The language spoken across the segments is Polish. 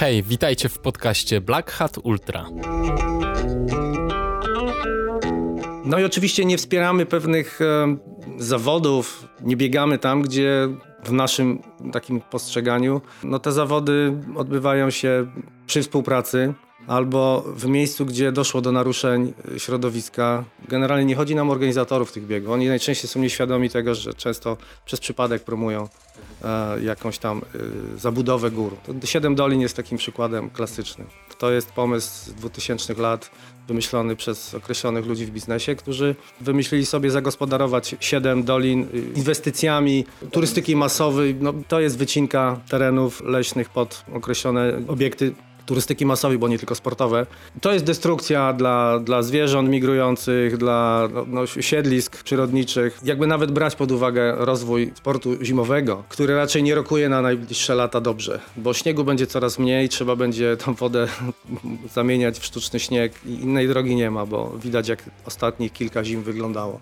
Hej, witajcie w podcaście Black Hat Ultra. No i oczywiście nie wspieramy pewnych e, zawodów, nie biegamy tam, gdzie w naszym takim postrzeganiu no te zawody odbywają się przy współpracy albo w miejscu, gdzie doszło do naruszeń środowiska. Generalnie nie chodzi nam o organizatorów tych biegów. Oni najczęściej są nieświadomi tego, że często przez przypadek promują e, jakąś tam e, zabudowę gór. Siedem Dolin jest takim przykładem klasycznym. To jest pomysł z 2000 lat wymyślony przez określonych ludzi w biznesie, którzy wymyślili sobie zagospodarować siedem dolin y, inwestycjami turystyki masowej. No, to jest wycinka terenów leśnych pod określone obiekty turystyki masowej, bo nie tylko sportowe. To jest destrukcja dla, dla zwierząt migrujących, dla no, no, siedlisk przyrodniczych. Jakby nawet brać pod uwagę rozwój sportu zimowego, który raczej nie rokuje na najbliższe lata dobrze, bo śniegu będzie coraz mniej, trzeba będzie tą wodę zamieniać w sztuczny śnieg i innej drogi nie ma, bo widać jak ostatnich kilka zim wyglądało.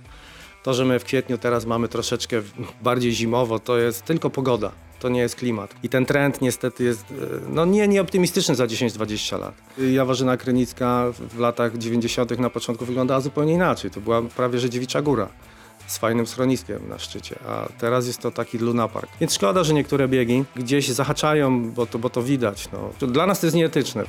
To, że my w kwietniu teraz mamy troszeczkę bardziej zimowo, to jest tylko pogoda to nie jest klimat. I ten trend niestety jest e, no, nie, nie optymistyczny za 10-20 lat. Jaworzyna Krynicka w latach 90. na początku wyglądała zupełnie inaczej. To była prawie że dziewicza góra z fajnym schroniskiem na szczycie, a teraz jest to taki lunapark. Więc szkoda, że niektóre biegi gdzieś zahaczają, bo to, bo to widać. No. Dla nas to jest nieetyczne.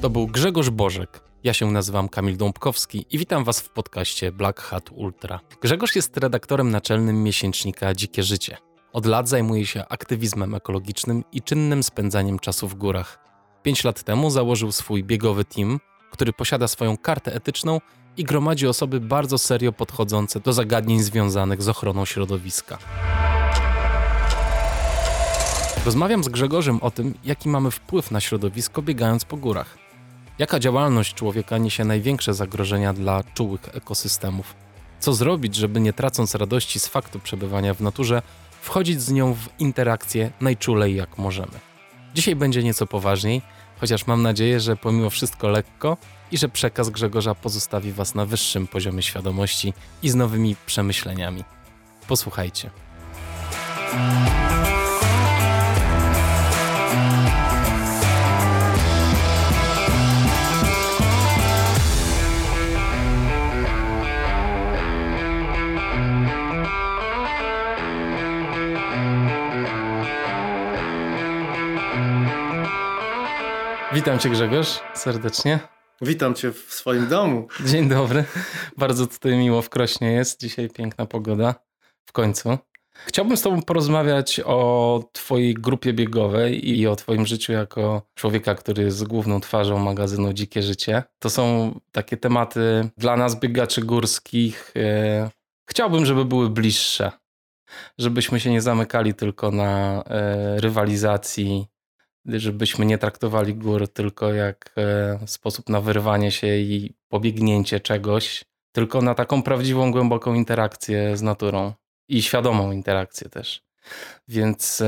To był Grzegorz Bożek. Ja się nazywam Kamil Dąbkowski i witam Was w podcaście Black Hat Ultra. Grzegorz jest redaktorem naczelnym miesięcznika Dzikie Życie. Od lat zajmuje się aktywizmem ekologicznym i czynnym spędzaniem czasu w górach. Pięć lat temu założył swój biegowy team, który posiada swoją kartę etyczną i gromadzi osoby bardzo serio podchodzące do zagadnień związanych z ochroną środowiska. Rozmawiam z Grzegorzem o tym, jaki mamy wpływ na środowisko biegając po górach. Jaka działalność człowieka niesie największe zagrożenia dla czułych ekosystemów? Co zrobić, żeby nie tracąc radości z faktu przebywania w naturze, wchodzić z nią w interakcję najczulej jak możemy? Dzisiaj będzie nieco poważniej, chociaż mam nadzieję, że pomimo wszystko lekko i że przekaz Grzegorza pozostawi Was na wyższym poziomie świadomości i z nowymi przemyśleniami. Posłuchajcie. Witam Cię Grzegorz serdecznie. Witam Cię w swoim domu. Dzień dobry. Bardzo tutaj miło w Krośnie jest. Dzisiaj piękna pogoda. W końcu. Chciałbym z Tobą porozmawiać o Twojej grupie biegowej i o Twoim życiu jako człowieka, który jest główną twarzą magazynu Dzikie Życie. To są takie tematy dla nas, biegaczy górskich. E, chciałbym, żeby były bliższe. Żebyśmy się nie zamykali tylko na e, rywalizacji żebyśmy nie traktowali gór tylko jak e, sposób na wyrwanie się i pobiegnięcie czegoś, tylko na taką prawdziwą, głęboką interakcję z naturą i świadomą interakcję też. Więc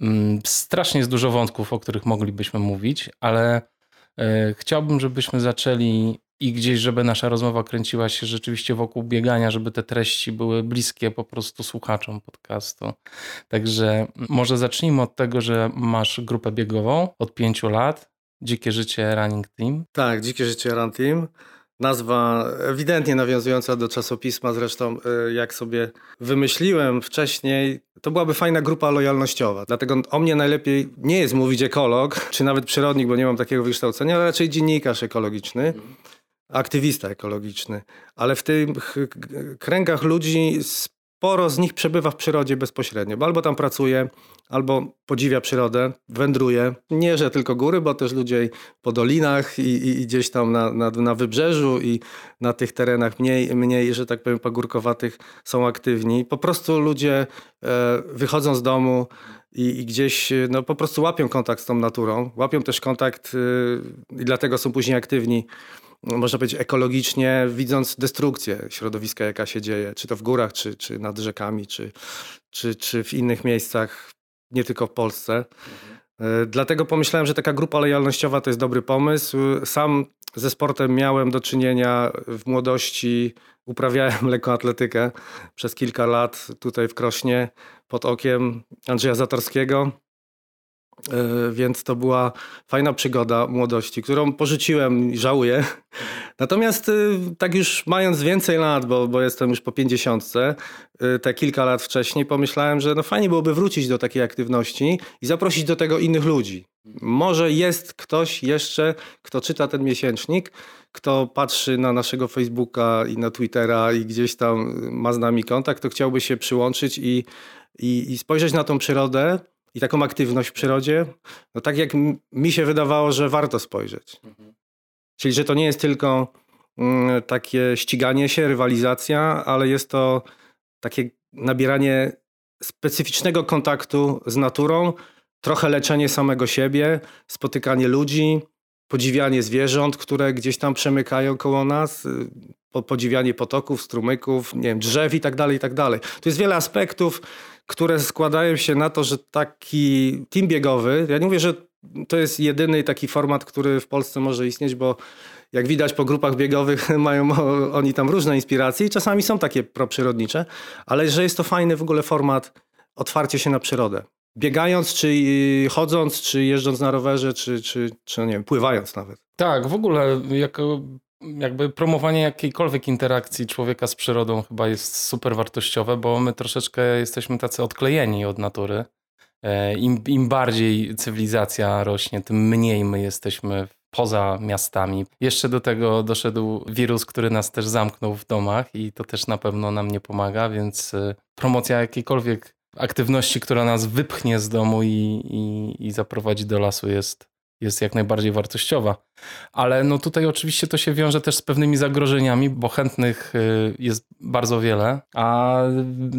mm, strasznie jest dużo wątków, o których moglibyśmy mówić, ale e, chciałbym, żebyśmy zaczęli i gdzieś, żeby nasza rozmowa kręciła się rzeczywiście wokół biegania, żeby te treści były bliskie po prostu słuchaczom podcastu. Także może zacznijmy od tego, że masz grupę biegową od pięciu lat, Dzikie Życie Running Team. Tak, Dzikie Życie Running Team. Nazwa ewidentnie nawiązująca do czasopisma, zresztą e, jak sobie wymyśliłem wcześniej, to byłaby fajna grupa lojalnościowa. Dlatego o mnie najlepiej nie jest mówić ekolog, czy nawet przyrodnik, bo nie mam takiego wykształcenia, ale raczej dziennikarz ekologiczny aktywista ekologiczny, ale w tych kręgach ludzi sporo z nich przebywa w przyrodzie bezpośrednio, bo albo tam pracuje, albo podziwia przyrodę, wędruje. Nie, że tylko góry, bo też ludzie po dolinach i, i, gdzieś tam na, na, na, wybrzeżu i na tych terenach mniej, mniej, że tak powiem, pagórkowatych są aktywni. Po prostu ludzie e, wychodzą z domu i, i, gdzieś no, po prostu łapią kontakt z tą naturą, łapią też kontakt e, i dlatego są później aktywni można powiedzieć, ekologicznie, widząc destrukcję środowiska, jaka się dzieje, czy to w górach, czy, czy nad rzekami, czy, czy, czy w innych miejscach, nie tylko w Polsce. Mhm. Dlatego pomyślałem, że taka grupa lojalnościowa to jest dobry pomysł. Sam ze sportem miałem do czynienia w młodości. Uprawiałem lekkoatletykę przez kilka lat tutaj w Krośnie pod okiem Andrzeja Zatorskiego. E, więc to była fajna przygoda młodości, którą porzuciłem i żałuję. Natomiast y, tak już mając więcej lat, bo, bo jestem już po pięćdziesiątce, y, te kilka lat wcześniej pomyślałem, że no fajnie byłoby wrócić do takiej aktywności i zaprosić do tego innych ludzi. Może jest ktoś jeszcze, kto czyta ten miesięcznik, kto patrzy na naszego Facebooka i na Twittera i gdzieś tam ma z nami kontakt, to chciałby się przyłączyć i, i, i spojrzeć na tą przyrodę i taką aktywność w przyrodzie, no tak jak mi się wydawało, że warto spojrzeć. Mhm. Czyli, że to nie jest tylko mm, takie ściganie się, rywalizacja, ale jest to takie nabieranie specyficznego kontaktu z naturą, trochę leczenie samego siebie, spotykanie ludzi, podziwianie zwierząt, które gdzieś tam przemykają koło nas, y, podziwianie potoków, strumyków, nie wiem, drzew i tak dalej, i tak dalej. Tu jest wiele aspektów, które składają się na to, że taki team biegowy, ja nie mówię, że to jest jedyny taki format, który w Polsce może istnieć, bo jak widać po grupach biegowych mają oni tam różne inspiracje i czasami są takie proprzyrodnicze, ale że jest to fajny w ogóle format otwarcie się na przyrodę. Biegając, czy chodząc, czy jeżdżąc na rowerze, czy, czy, czy nie wiem, pływając nawet. Tak, w ogóle jako jakby promowanie jakiejkolwiek interakcji człowieka z przyrodą chyba jest super wartościowe, bo my troszeczkę jesteśmy tacy odklejeni od natury. E, Im, Im bardziej cywilizacja rośnie, tym mniej my jesteśmy poza miastami. Jeszcze do tego doszedł wirus, który nas też zamknął w domach i to też na pewno nam nie pomaga, więc e, promocja jakiejkolwiek aktywności, która nas wypchnie z domu i, i, i zaprowadzi do lasu jest, jest jak najbardziej wartościowa. Ale no tutaj oczywiście to się wiąże też z pewnymi zagrożeniami, bo chętnych y, jest bardzo wiele, a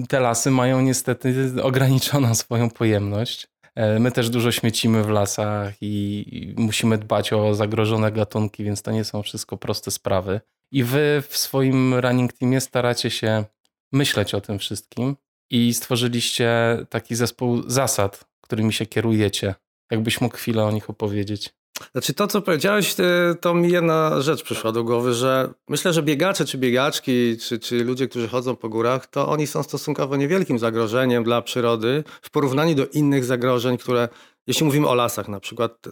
te lasy mają niestety ograniczoną swoją pojemność. E, my też dużo śmiecimy w lasach i musimy dbać o zagrożone gatunki, więc to nie są wszystko proste sprawy. I wy w swoim running teamie staracie się myśleć o tym wszystkim i stworzyliście taki zespół zasad, którymi się kierujecie. Jakbyś mógł chwilę o nich opowiedzieć. Znaczy to, co powiedziałeś, to mi jedna rzecz przyszła do głowy, że myślę, że biegacze czy biegaczki, czy, czy ludzie, którzy chodzą po górach, to oni są stosunkowo niewielkim zagrożeniem dla przyrody w porównaniu do innych zagrożeń, które, jeśli mówimy o lasach na przykład,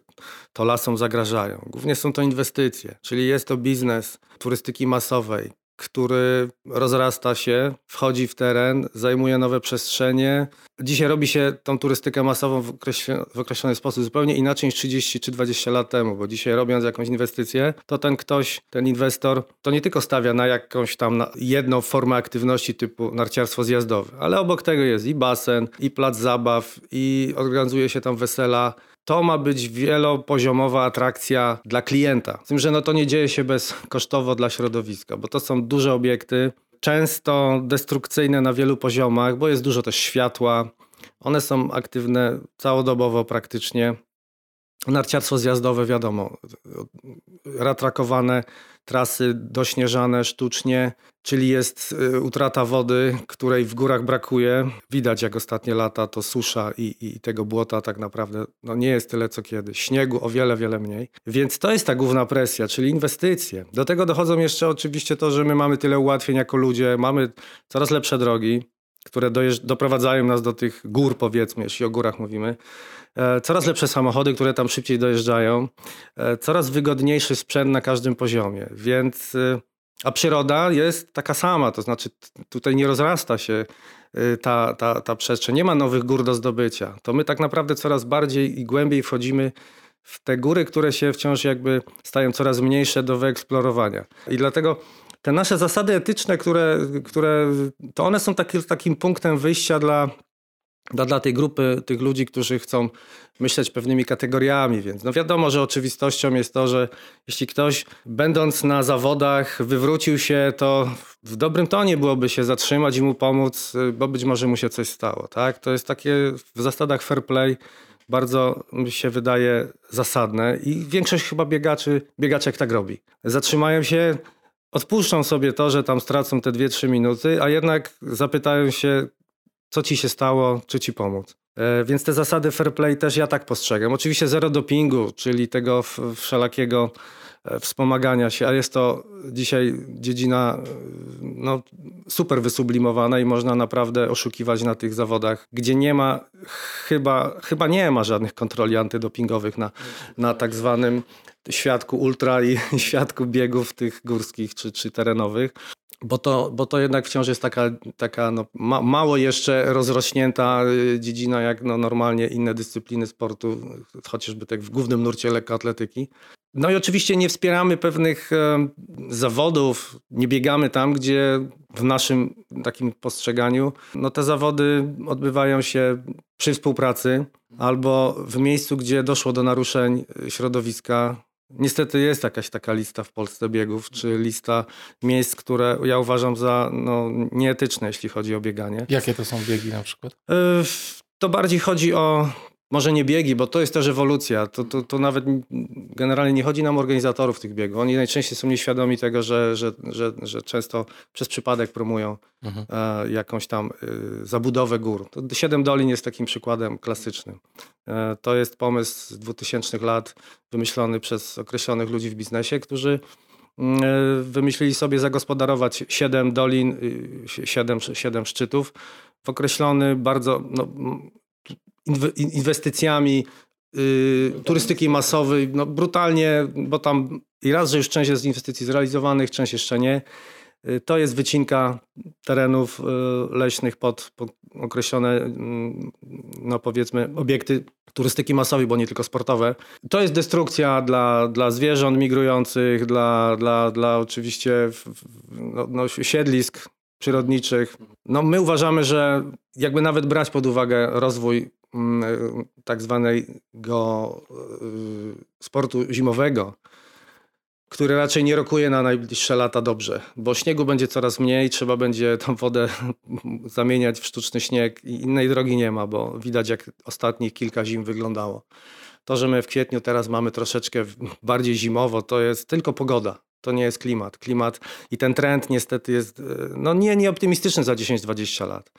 to lasom zagrażają. Głównie są to inwestycje, czyli jest to biznes turystyki masowej, który rozrasta się, wchodzi w teren, zajmuje nowe przestrzenie. Dzisiaj robi się tą turystykę masową w, w określony sposób zupełnie inaczej niż 30 czy 20 lat temu, bo dzisiaj robiąc jakąś inwestycję, to ten ktoś, ten inwestor, to nie tylko stawia na jakąś tam na jedną formę aktywności typu narciarstwo zjazdowe, ale obok tego jest i basen, i plac zabaw, i organizuje się tam wesela, to ma być wielopoziomowa atrakcja dla klienta. Z tym, że no to nie dzieje się bezkosztowo dla środowiska, bo to są duże obiekty, często destrukcyjne na wielu poziomach, bo jest dużo też światła. One są aktywne całodobowo praktycznie. Narciarstwo zjazdowe, wiadomo, ratrakowane trasy dośnieżane sztucznie, czyli jest y, utrata wody, której w górach brakuje. Widać jak ostatnie lata to susza i, i tego błota tak naprawdę no nie jest tyle co kiedyś. Śniegu o wiele, wiele mniej. Więc to jest ta główna presja, czyli inwestycje. Do tego dochodzą jeszcze oczywiście to, że my mamy tyle ułatwień jako ludzie, mamy coraz lepsze drogi, które doprowadzają nas do tych gór, powiedzmy, jeśli o górach mówimy. E, coraz lepsze samochody, które tam szybciej dojeżdżają, e, coraz wygodniejszy sprzęt na każdym poziomie, więc e, a przyroda jest taka sama, to znaczy tutaj nie rozrasta się ta, ta, ta przestrzeń, nie ma nowych gór do zdobycia. To my tak naprawdę coraz bardziej i głębiej wchodzimy w te góry, które się wciąż jakby stają coraz mniejsze do wyeksplorowania. I dlatego te nasze zasady etyczne, które, które to one są taki, takim punktem wyjścia dla, dla, dla tej grupy tych ludzi, którzy chcą myśleć pewnymi kategoriami, więc no wiadomo, że oczywistością jest to, że jeśli ktoś będąc na zawodach wywrócił się, to w dobrym tonie byłoby się zatrzymać i mu pomóc, bo być może mu się coś stało, tak? To jest takie w zasadach fair play bardzo mi się wydaje zasadne i większość chyba biegaczy, biegaczek tak robi. Zatrzymają się, odpuszczą sobie to, że tam stracą te 2-3 minuty, a jednak zapytają się, co ci się stało, czy ci pomóc. E, więc te zasady fair play też ja tak postrzegam. Oczywiście zero dopingu, czyli tego wszelakiego e, wspomagania się, a jest to dzisiaj dziedzina e, no, super wysublimowana i można naprawdę oszukiwać na tych zawodach, gdzie nie ma, chyba, chyba nie ma żadnych kontroli antydopingowych na, na tak zwanym świadku ultra i świadku biegów tych górskich czy, czy terenowych bo to, bo to jednak wciąż jest taka, taka no, ma, mało jeszcze rozrośnięta y, dziedzina, jak no, normalnie inne dyscypliny sportu, chociażby tak w głównym nurcie lekkoatletyki. No i oczywiście nie wspieramy pewnych e, zawodów, nie biegamy tam, gdzie w naszym takim postrzeganiu no, te zawody odbywają się przy współpracy albo w miejscu, gdzie doszło do naruszeń środowiska Niestety jest jakaś taka lista w Polsce biegów, czy lista miejsc, które ja uważam za no, nieetyczne, jeśli chodzi o bieganie. Jakie to są biegi na przykład? E, to bardziej chodzi o może nie biegi, bo to jest też ewolucja. To, to, to nawet generalnie nie chodzi nam o organizatorów tych biegów. Oni najczęściej są nieświadomi tego, że, że, że, że często przez przypadek promują mhm. e, jakąś tam e, zabudowę gór. To Siedem Dolin jest takim przykładem klasycznym. E, to jest pomysł z 2000 lat wymyślony przez określonych ludzi w biznesie, którzy mm, e, wymyślili sobie zagospodarować siedem dolin, y, siedem, siedem szczytów w określony bardzo no, inwestycjami yy, turystyki masowej, no brutalnie, bo tam i raz, że już część jest z inwestycji zrealizowanych, część jeszcze nie. Yy, to jest wycinka terenów yy, leśnych pod, pod określone, mm, no powiedzmy, obiekty turystyki masowej, bo nie tylko sportowe. To jest destrukcja dla, dla zwierząt migrujących, dla, dla, dla oczywiście no, no, siedlisk przyrodniczych. No, my uważamy, że jakby nawet brać pod uwagę rozwój tak zwanego y, sportu zimowego, który raczej nie rokuje na najbliższe lata dobrze, bo śniegu będzie coraz mniej, trzeba będzie tą wodę zamieniać w sztuczny śnieg i innej drogi nie ma, bo widać jak ostatnich kilka zim wyglądało. To, że my w kwietniu teraz mamy troszeczkę bardziej zimowo, to jest tylko pogoda. To nie jest klimat. Klimat i ten trend niestety jest e, no nie, nie optymistyczny za 10-20 lat.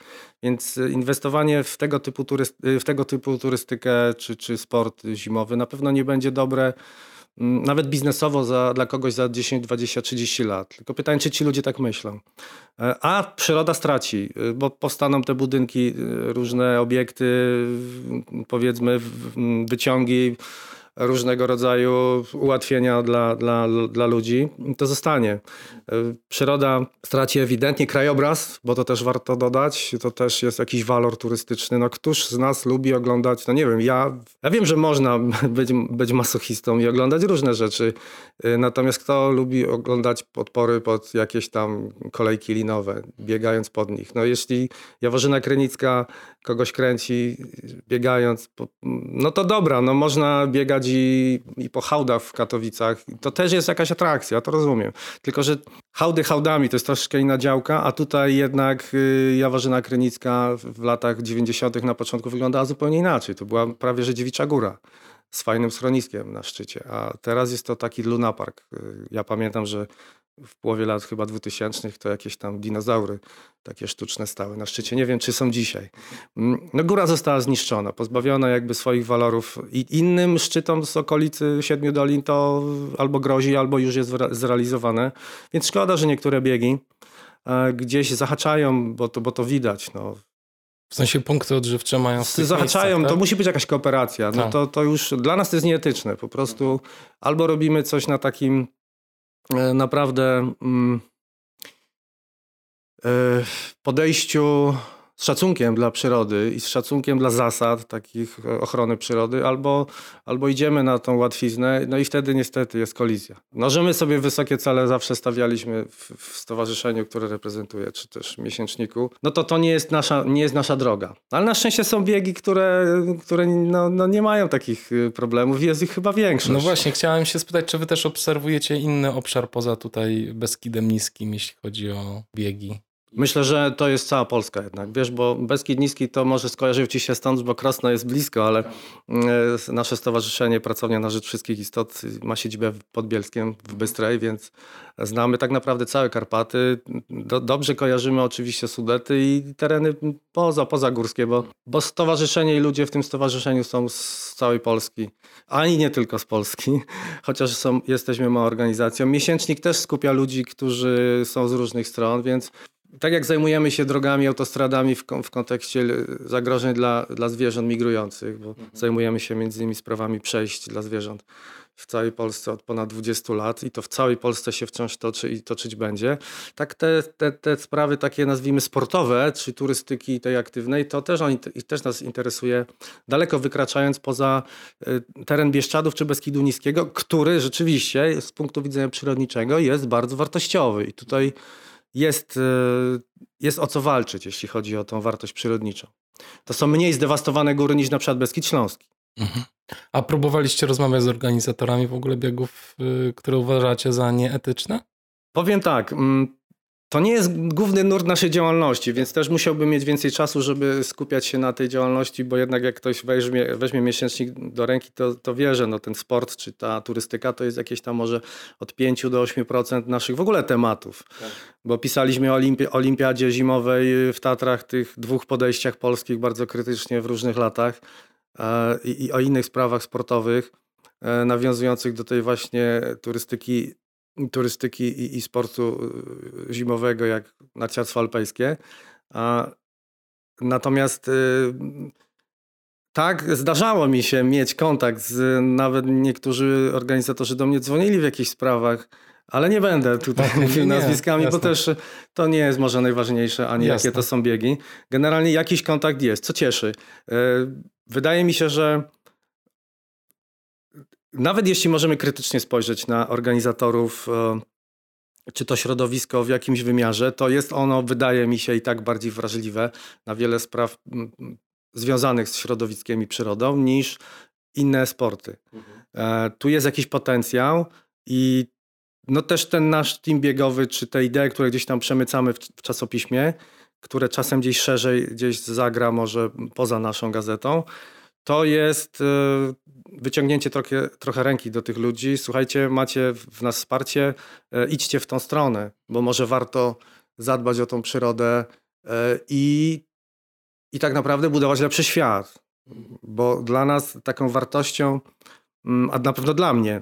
Więc e, inwestowanie w tego typu, turyst, e, w tego typu turystykę czy, czy sport zimowy na pewno nie będzie dobre mm, nawet biznesowo za, dla kogoś za 10, 20, 30 lat. Tylko pytanie, czy ci ludzie tak myślą. A przyroda straci, bo powstaną te budynki, różne obiekty, powiedzmy wyciągi, różnego rodzaju ułatwienia dla, dla, dla ludzi, to zostanie. Przyroda straci ewidentnie krajobraz, bo to też warto dodać, to też jest jakiś walor turystyczny. No któż z nas lubi oglądać, no nie wiem, ja, ja wiem, że można być, być masochistą i oglądać różne rzeczy, e, natomiast kto lubi oglądać podpory pod jakieś tam kolejki linowe, biegając pod nich. No jeśli Jaworzyna Krynicka kogoś kręci biegając, no to dobra, no można biegać i, po hałdach w Katowicach. To też jest jakaś atrakcja, to rozumiem. Tylko, że hałdy hałdami to jest troszeczkę inna działka, a tutaj jednak y, Jaworzyna Krynicka w latach 90. na początku wyglądała zupełnie inaczej. To była prawie że dziewicza góra z fajnym schroniskiem na szczycie, a teraz jest to taki lunapark. Y, ja pamiętam, że w połowie lat chyba 2000 to jakieś tam dinozaury takie sztuczne stały na szczycie. Nie wiem, czy są dzisiaj. Mm, no góra została zniszczona, pozbawiona jakby swoich walorów i innym szczytom z okolicy Siedmiu Dolin to albo grozi, albo już jest zrealizowane. Więc szkoda, że niektóre biegi e, gdzieś zahaczają, bo to, bo to widać. No. W sensie punkty odżywcze mają w Zahaczają, miejscach, tak? to musi być jakaś kooperacja. No tak. to, to już dla nas to jest nieetyczne. Po prostu albo robimy coś na takim naprawdę mm, e, podejściu z szacunkiem dla przyrody i z szacunkiem dla zasad takich e, ochrony przyrody, albo, albo idziemy na tą łatwiznę, no i wtedy niestety jest kolizja. No, że my sobie wysokie cele zawsze stawialiśmy w, w stowarzyszeniu, które reprezentuję, czy też miesięczniku, no to to nie jest nasza, nie jest nasza droga. Ale na szczęście są biegi, które, które no, no nie mają takich y, problemów, jest ich chyba większość. No właśnie, chciałem się spytać, czy wy też obserwujecie inny obszar poza tutaj Beskidem Niskim, jeśli chodzi o biegi? Myślę, że to jest cała Polska jednak, wiesz, bo Beskid Niski to może skojarzył ci się stąd, bo Krosno jest blisko, ale e, nasze stowarzyszenie Pracownia na Rzecz Wszystkich Istot ma siedzibę pod Bielskiem w Bystrej, więc znamy tak naprawdę całe Karpaty. Do, dobrze kojarzymy oczywiście Sudety i tereny poza, poza górskie, bo, bo stowarzyszenie i ludzie w tym stowarzyszeniu są z całej Polski, ani nie tylko z Polski, chociaż są, jesteśmy małą organizacją. Miesięcznik też skupia ludzi, którzy są z różnych stron, więc tak jak zajmujemy się drogami, autostradami w, w kontekście zagrożeń dla, dla zwierząt migrujących, bo mhm. zajmujemy się między innymi sprawami przejść dla zwierząt w całej Polsce od ponad 20 lat i to w całej Polsce się wciąż toczy i toczyć będzie. Tak te, te, te sprawy takie nazwijmy sportowe, czy turystyki tej aktywnej, to też, on, też nas interesuje, daleko wykraczając poza y, teren Bieszczadów czy Beskidu Niskiego, który rzeczywiście z punktu widzenia przyrodniczego jest bardzo wartościowy i tutaj jest, e, jest o co walczyć, jeśli chodzi o tą wartość przyrodniczą. To są mniej zdewastowane góry niż na przykład Beskid Śląski. Mhm. A próbowaliście rozmawiać z organizatorami w ogóle biegów, y, które uważacie za nieetyczne? Powiem tak, mm, to nie jest główny nurt naszej działalności, więc też musiałbym mieć więcej czasu, żeby skupiać się na tej działalności, bo jednak jak ktoś weźmie, weźmie miesięcznik do ręki, to, to wie, że no ten sport czy ta turystyka to jest jakieś tam może od 5 do 8% naszych w ogóle tematów. Tak. Bo pisaliśmy o Olimpi olimpiadzie zimowej w Tatrach, tych dwóch podejściach polskich bardzo krytycznie w różnych latach e, i, i o innych sprawach sportowych e, nawiązujących do tej właśnie turystyki turystyki i, i sportu y, zimowego, jak narciarstwo alpejskie. A, natomiast y, tak, zdarzało mi się mieć kontakt z nawet niektórzy organizatorzy do mnie dzwonili w jakichś sprawach, ale nie będę tutaj mówił nazwiskami, jasne. bo też to nie jest może najważniejsze, ani jasne. jakie to są biegi. Generalnie jakiś kontakt jest, co cieszy. Y, wydaje mi się, że nawet jeśli możemy krytycznie spojrzeć na organizatorów, e, czy to środowisko w jakimś wymiarze, to jest ono, wydaje mi się, i tak bardziej wrażliwe na wiele spraw związanych z środowiskiem i przyrodą niż inne sporty. Mhm. E, tu jest jakiś potencjał i no też ten nasz team biegowy, czy te idee, które gdzieś tam przemycamy w, w czasopiśmie, które czasem gdzieś szerzej gdzieś zagra może poza naszą gazetą, to jest e, wyciągnięcie trochę, trochę ręki do tych ludzi. Słuchajcie, macie w nas wsparcie, e, idźcie w tą stronę, bo może warto zadbać o tą przyrodę e, i, i tak naprawdę budować lepszy świat. Bo dla nas taką wartością, a na pewno dla mnie,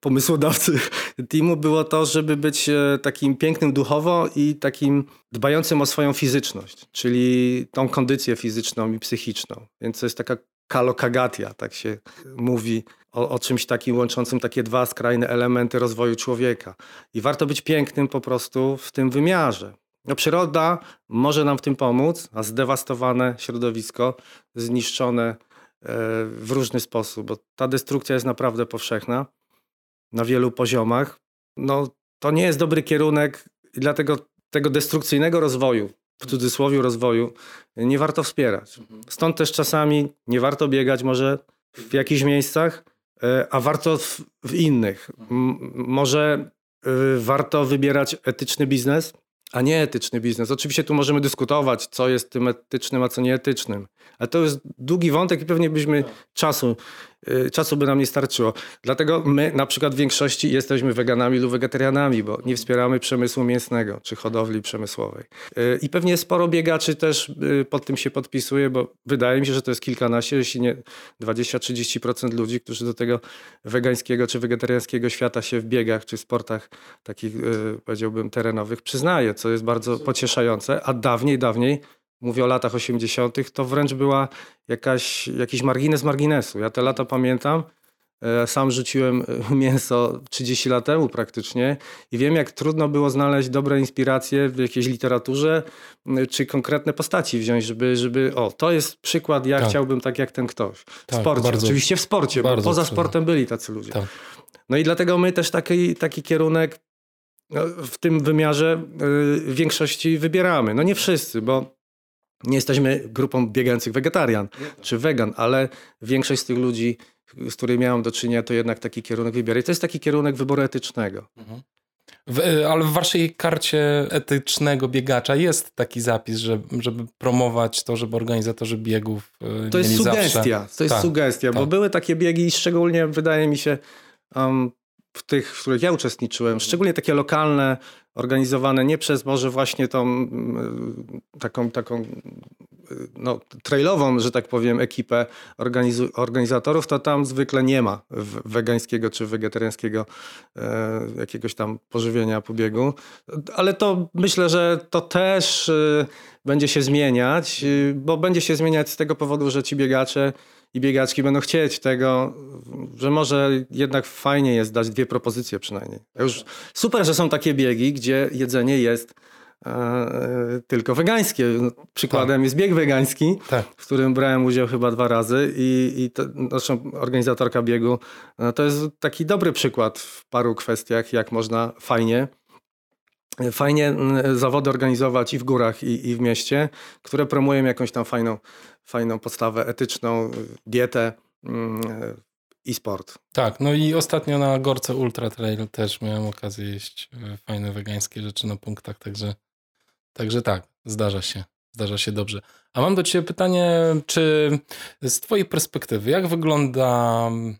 pomysłodawcy teamu, było to, żeby być takim pięknym duchowo i takim dbającym o swoją fizyczność, czyli tą kondycję fizyczną i psychiczną. Więc to jest taka kalokagatia, tak się mówi o, o, czymś takim łączącym takie dwa skrajne elementy rozwoju człowieka. I warto być pięknym po prostu w tym wymiarze. No, przyroda może nam w tym pomóc, a zdewastowane środowisko, zniszczone e, w różny sposób, bo ta destrukcja jest naprawdę powszechna na wielu poziomach. No, to nie jest dobry kierunek i dlatego tego destrukcyjnego rozwoju, w cudzysłowie rozwoju, nie warto wspierać. Stąd też czasami nie warto biegać może w jakichś miejscach, e, a warto w, w innych. może e, warto wybierać etyczny biznes, a nie etyczny biznes. Oczywiście tu możemy dyskutować, co jest tym etycznym, a co nieetycznym. Ale to jest długi wątek i pewnie byśmy czasu czasu by nam nie starczyło. Dlatego my na przykład w większości jesteśmy weganami lub wegetarianami, bo nie wspieramy przemysłu mięsnego czy hodowli przemysłowej. Y, I pewnie sporo biegaczy też y, pod tym się podpisuje, bo wydaje mi się, że to jest kilkanaście, jeśli nie 20-30% ludzi, którzy do tego wegańskiego czy wegetariańskiego świata się w biegach czy sportach takich powiedziałbym terenowych przyznaje, co jest bardzo pocieszające, a dawniej, dawniej mówię o latach 80., to wręcz była jakaś, jakiś margines marginesu. Ja te lata pamiętam. E, sam rzuciłem e, mięso 30 lat temu praktycznie i wiem, jak trudno było znaleźć dobre inspiracje w jakiejś literaturze czy konkretne postaci wziąć, żeby, żeby o, to jest przykład, ja tak. chciałbym tak jak ten ktoś. W tak, sporcie, bardzo, oczywiście w sporcie, bo poza sportem byli tacy ludzie. Tak. No i dlatego my też taki, taki kierunek no, w tym wymiarze y, w większości wybieramy. No nie wszyscy, bo nie jesteśmy grupą biegających wegetarian czy wegan, ale większość z tych ludzi, z którymi miałem do czynienia, to jednak taki kierunek wybiera. I to jest taki kierunek wyboru etycznego. Mhm. W, e, ale w waszej karcie etycznego biegacza jest taki zapis, że, żeby promować to, żeby organizatorzy biegów e, To jest sugestia, zawsze... to jest tak, sugestia, tak. bo były takie biegi, szczególnie wydaje mi się um, w tych, w których ja uczestniczyłem, szczególnie takie lokalne, organizowane nie przez może właśnie tą mm, taką, taką no, trailową, że tak powiem, ekipę organizatorów, to tam zwykle nie ma wegańskiego czy wegetariańskiego e, jakiegoś tam pożywienia po biegu. Ale to myślę, że to też e, będzie się zmieniać, bo będzie się zmieniać z tego powodu, że ci biegacze i biegaczki będą chcieć tego, że może jednak fajnie jest dać dwie propozycje przynajmniej. Już super, że są takie biegi, gdzie jedzenie jest e, tylko wegańskie. No, przykładem tak. jest bieg wegański, tak. w którym brałem udział chyba dwa razy i, i to, zresztą organizatorka biegu no, to jest taki dobry przykład w paru kwestiach, jak można fajnie fajnie zawody organizować i w górach, i, i w mieście, które promują jakąś tam fajną fajną podstawę etyczną, dietę mm, i sport. Tak, no i ostatnio na Gorce Ultra Trail też miałem okazję jeść e, fajne wegańskie rzeczy na punktach, także, także tak, zdarza się. Zdarza się dobrze. A mam do Ciebie pytanie, czy z Twojej perspektywy, jak wygląda mm,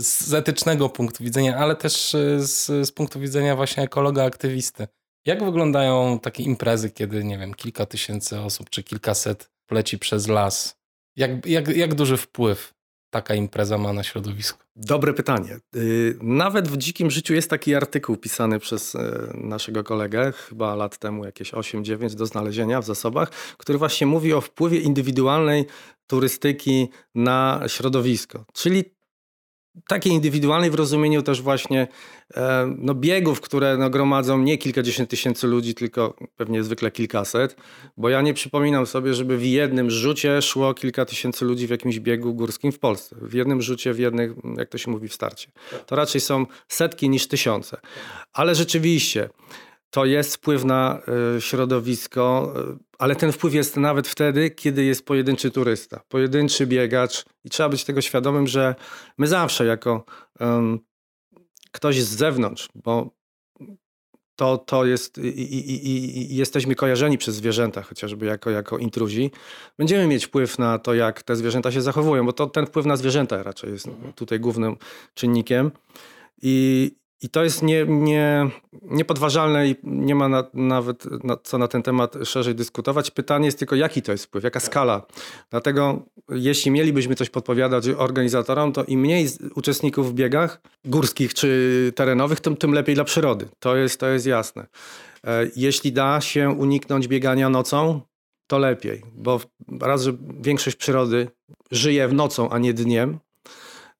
z etycznego punktu widzenia, ale też e, z, z punktu widzenia właśnie ekologa, aktywisty, jak wyglądają takie imprezy, kiedy, nie wiem, kilka tysięcy osób czy kilkaset leci przez las. Jak, jak, jak duży wpływ taka impreza ma na środowisko? Dobre pytanie. Y, nawet w dzikim życiu jest taki artykuł pisany przez y, naszego kolegę, chyba lat temu, jakieś 8-9 do znalezienia w zasobach, który właśnie mówi o wpływie indywidualnej turystyki na środowisko. Czyli takiej indywidualnej w rozumieniu też właśnie e, no, biegów, które no, gromadzą nie kilkadziesiąt tysięcy ludzi, tylko pewnie zwykle kilkaset, bo ja nie przypominam sobie, żeby w jednym rzucie szło kilka tysięcy ludzi w jakimś biegu górskim w Polsce. W jednym rzucie, w jednych, jak to się mówi, w starcie. To raczej są setki niż tysiące. Ale rzeczywiście to jest wpływ na e, środowisko, e, ale ten wpływ jest nawet wtedy, kiedy jest pojedynczy turysta, pojedynczy biegacz i trzeba być tego świadomym, że my zawsze jako um, ktoś z zewnątrz, bo to, to jest i, i, i, jesteśmy kojarzeni przez zwierzęta, chociażby jako, jako intruzi, będziemy mieć wpływ na to, jak te zwierzęta się zachowują, bo to ten wpływ na zwierzęta raczej jest tutaj głównym czynnikiem. I, i to jest nie, nie, niepodważalne i nie ma na, nawet na, co na ten temat szerzej dyskutować. Pytanie jest tylko, jaki to jest wpływ, jaka skala. Dlatego, jeśli mielibyśmy coś podpowiadać organizatorom, to im mniej uczestników w biegach górskich czy terenowych, tym, tym lepiej dla przyrody. To jest, to jest jasne. E, jeśli da się uniknąć biegania nocą, to lepiej, bo raz, że większość przyrody żyje w nocą, a nie dniem,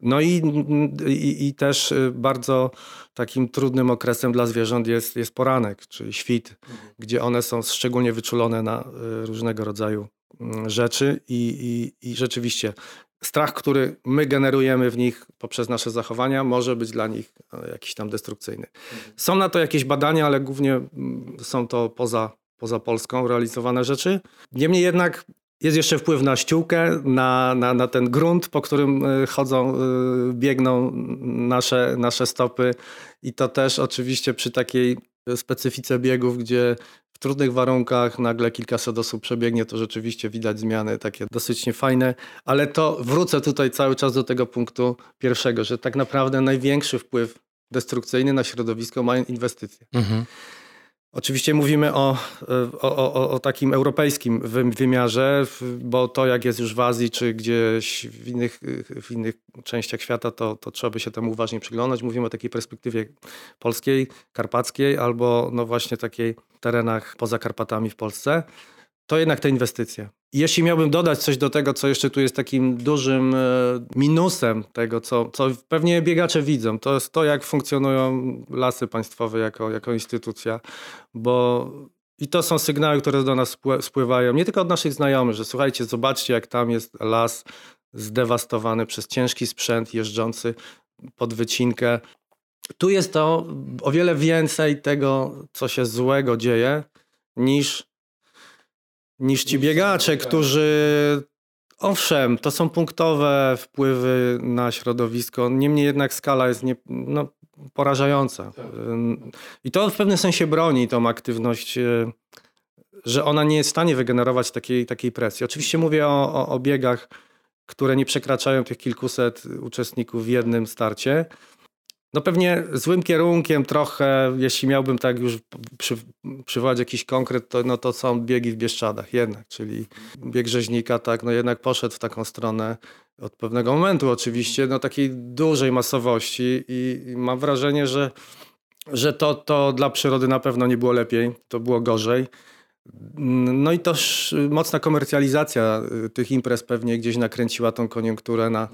no i, i, i, też y, bardzo takim trudnym okresem dla zwierząt jest, jest poranek, czyli świt, mhm. gdzie one są szczególnie wyczulone na y, różnego rodzaju mm, rzeczy i, i, i rzeczywiście strach, który my generujemy w nich poprzez nasze zachowania, może być dla nich e, jakiś tam destrukcyjny. Mhm. Są na to jakieś badania, ale głównie mm, są to poza, poza Polską realizowane rzeczy. Niemniej jednak jest jeszcze wpływ na ściółkę, na, na, na ten grunt, po którym e, chodzą, e, biegną nasze, nasze stopy. I to też oczywiście przy takiej specyfice biegów, gdzie w trudnych warunkach nagle kilkaset osób przebiegnie, to rzeczywiście widać zmiany takie dosyć niefajne. Ale to wrócę tutaj cały czas do tego punktu pierwszego, że tak naprawdę największy wpływ destrukcyjny na środowisko mają inwestycje. Mhm. Oczywiście mówimy o, o, o, o, takim europejskim wymiarze, bo to jak jest już w Azji czy gdzieś w innych, w innych częściach świata, to, to trzeba by się temu uważnie przyglądać. Mówimy o takiej perspektywie polskiej, karpackiej albo no właśnie takiej terenach poza Karpatami w Polsce to jednak te inwestycje. Jeśli miałbym dodać coś do tego, co jeszcze tu jest takim dużym e, minusem tego, co, co pewnie biegacze widzą, to jest to, jak funkcjonują lasy państwowe jako, jako instytucja, bo i to są sygnały, które do nas spływają, nie tylko od naszych znajomych, że słuchajcie, zobaczcie, jak tam jest las zdewastowany przez ciężki sprzęt jeżdżący pod wycinkę. Tu jest to o wiele więcej tego, co się złego dzieje, niż niż ci biegacze, którzy owszem, to są punktowe wpływy na środowisko. Niemniej jednak skala jest nie, no, porażająca. I to w pewnym sensie broni tą aktywność, e, że ona nie jest w stanie wygenerować takiej, takiej presji. Oczywiście mówię o, o, o biegach, które nie przekraczają tych kilkuset uczestników w jednym starcie, no pewnie złym kierunkiem trochę, jeśli miałbym tak już przy, przywołać jakiś konkret, to, no to są biegi w Bieszczadach jednak, czyli bieg rzeźnika tak, no jednak poszedł w taką stronę od pewnego momentu oczywiście, no takiej dużej masowości i, i mam wrażenie, że, że to, to dla przyrody na pewno nie było lepiej, to było gorzej. No i też mocna komercjalizacja y, tych imprez pewnie gdzieś nakręciła tą koniunkturę na,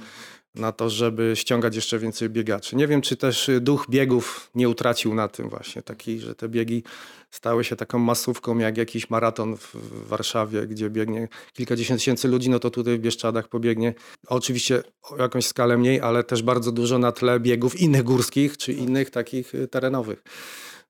na to, żeby ściągać jeszcze więcej biegaczy. Nie wiem, czy też duch biegów nie utracił na tym właśnie, taki, że te biegi stały się taką masówką jak jakiś maraton w Warszawie, gdzie biegnie kilkadziesiąt tysięcy ludzi, no to tutaj w Bieszczadach pobiegnie oczywiście o jakąś skalę mniej, ale też bardzo dużo na tle biegów innych górskich czy innych takich terenowych.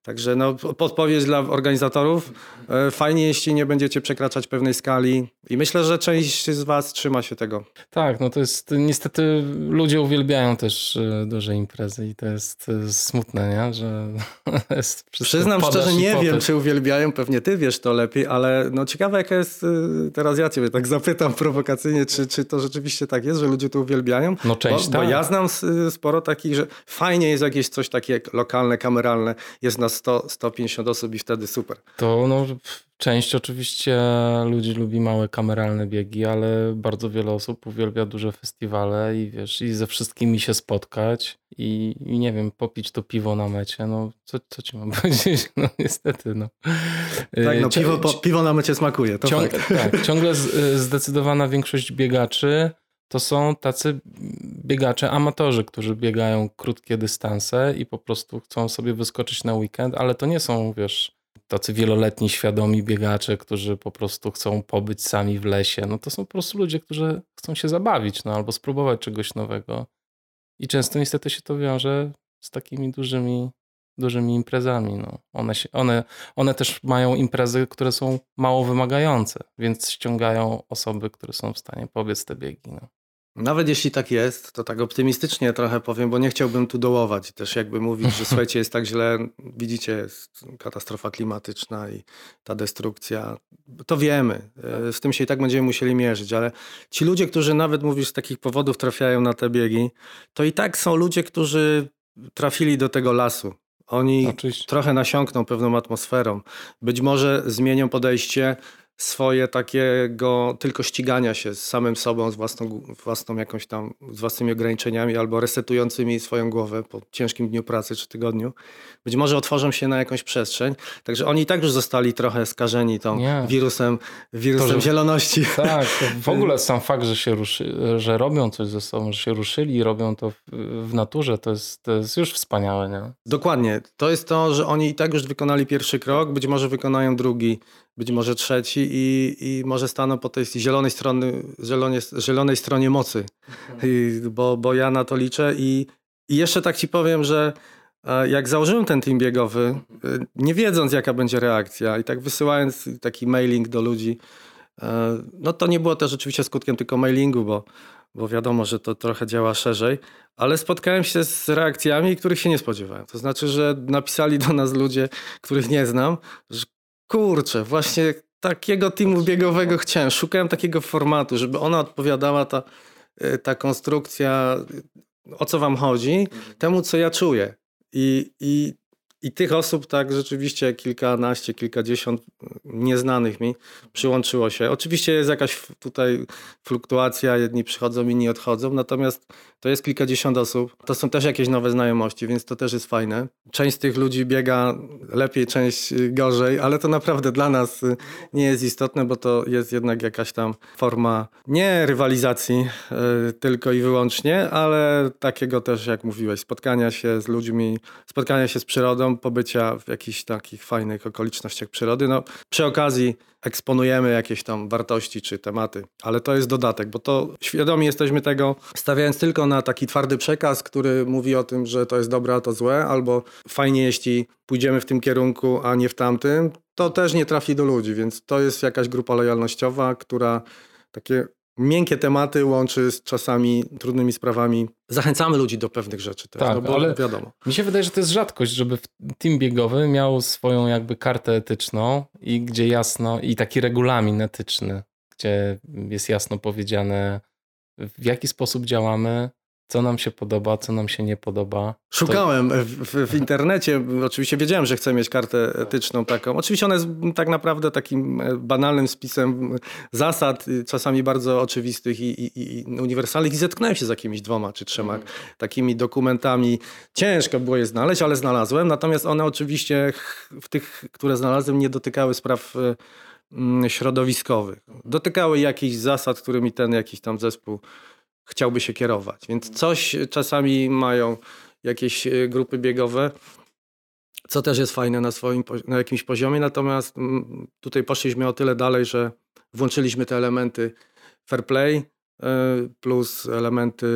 Także no, podpowiedź dla organizatorów. E, fajnie, jeśli nie będziecie przekraczać pewnej skali i myślę, że część z was trzyma się tego. Tak, no to jest niestety ludzie uwielbiają też e, duże imprezy i to jest e, smutne, nie? że jest Przyznam szczerze, nie wiem, czy uwielbiają, pewnie ty wiesz to lepiej, ale no ciekawe jaka jest, teraz ja ciebie tak zapytam prowokacyjnie, czy, czy to rzeczywiście tak jest, że ludzie to uwielbiają? No część bo, tak. Bo ja znam sporo takich, że fajnie jest jakieś coś takie lokalne, kameralne, jest na 100, 150 osób i wtedy super. To no, część oczywiście ludzi lubi małe kameralne biegi, ale bardzo wiele osób uwielbia duże festiwale i wiesz, i ze wszystkimi się spotkać i, i nie wiem, popić to piwo na mecie, no co, co ci mam powiedzieć, no niestety, no. Tak, no piwo, po, piwo na mecie smakuje, to ciąg, Tak, ciągle zdecydowana większość biegaczy to są tacy biegacze, amatorzy, którzy biegają krótkie dystanse i po prostu chcą sobie wyskoczyć na weekend, ale to nie są, wiesz, tacy wieloletni, świadomi biegacze, którzy po prostu chcą pobyć sami w lesie. No to są po prostu ludzie, którzy chcą się zabawić, no albo spróbować czegoś nowego. I często niestety się to wiąże z takimi dużymi, dużymi imprezami. No. One, się, one, one też mają imprezy, które są mało wymagające, więc ściągają osoby, które są w stanie pobiec te biegi. No. Nawet jeśli tak jest, to tak optymistycznie trochę powiem, bo nie chciałbym tu dołować. Też jakby mówić, że słuchajcie, jest tak źle, widzicie, jest katastrofa klimatyczna i ta destrukcja. To wiemy. Z tym się i tak będziemy musieli mierzyć, ale ci ludzie, którzy nawet mówisz z takich powodów trafiają na te biegi, to i tak są ludzie, którzy trafili do tego lasu. Oni Oczywiście. trochę nasiąkną pewną atmosferą. Być może zmienią podejście swoje takiego tylko ścigania się z samym sobą, z własną, własną jakąś tam, z własnymi ograniczeniami albo resetującymi swoją głowę po ciężkim dniu pracy czy tygodniu. Być może otworzą się na jakąś przestrzeń. Także oni i tak już zostali trochę skażeni tą Nie. wirusem, wirusem to, że, zieloności. Tak, w ogóle sam fakt, że się ruszy, że robią coś ze sobą, że się ruszyli i robią to w, naturze, to jest, to jest już wspaniałe. Nie? Dokładnie. To jest to, że oni i tak już wykonali pierwszy krok, być może wykonają drugi być może trzeci i, i może staną po tej zielonej, strony, zielonie, zielonej stronie mocy, I, bo, bo ja na to liczę. I, i jeszcze tak ci powiem, że e, jak założyłem ten team biegowy, e, nie wiedząc jaka będzie reakcja i tak wysyłając taki mailing do ludzi, e, no to nie było też oczywiście skutkiem tylko mailingu, bo, bo wiadomo, że to trochę działa szerzej, ale spotkałem się z reakcjami, których się nie spodziewałem. To znaczy, że napisali do nas ludzie, których nie znam, że Kurczę, właśnie takiego teamu biegowego chciałem. Szukałem takiego formatu, żeby ona odpowiadała, ta, e, ta konstrukcja, o co wam chodzi, mhm. temu, co ja czuję. I, i i tych osób tak rzeczywiście kilkanaście, kilkadziesiąt nieznanych mi przyłączyło się. Oczywiście jest jakaś tutaj fluktuacja, jedni przychodzą, inni odchodzą, natomiast to jest kilkadziesiąt osób. To są też jakieś nowe znajomości, więc to też jest fajne. Część z tych ludzi biega lepiej, część gorzej, ale to naprawdę dla nas nie jest istotne, bo to jest jednak jakaś tam forma nie rywalizacji yy, tylko i wyłącznie, ale takiego też, jak mówiłeś, spotkania się z ludźmi, spotkania się z przyrodą, pobycia w jakichś takich fajnych okolicznościach przyrody. No, przy okazji eksponujemy jakieś tam wartości czy tematy, ale to jest dodatek, bo to świadomi jesteśmy tego, stawiając tylko na taki twardy przekaz, który mówi o tym, że to jest dobre, a to złe, albo fajnie, jeśli pójdziemy w tym kierunku, a nie w tamtym, to też nie trafi do ludzi, więc to jest jakaś grupa lojalnościowa, która takie miękkie tematy łączy z czasami trudnymi sprawami. Zachęcamy ludzi do pewnych rzeczy też, Tak, no bo ale- wiadomo. Mi się wydaje, że to jest rzadkość, żeby w- team biegowy miał swoją jakby kartę etyczną i gdzie jasno, i taki regulamin etyczny, gdzie jest jasno powiedziane, w jaki sposób działamy, co nam się podoba, co nam się nie podoba. Szukałem w, w, w internecie, oczywiście wiedziałem, że chcę mieć kartę etyczną taką. Oczywiście ona jest tak naprawdę takim e, banalnym spisem zasad, y, czasami bardzo oczywistych i, i, i uniwersalnych i zetknąłem się z jakimiś dwoma czy trzema takimi dokumentami. Ciężko było je znaleźć, ale znalazłem, natomiast one oczywiście w tych, które znalazłem nie dotykały spraw e, mm, środowiskowych. Dotykały jakichś zasad, którymi ten jakiś tam zespół chciałby się kierować. Więc coś czasami mają jakieś e, grupy biegowe, co też jest fajne na swoim, na jakimś poziomie, natomiast mm, tutaj poszliśmy o tyle dalej, że włączyliśmy te elementy fair play e, plus elementy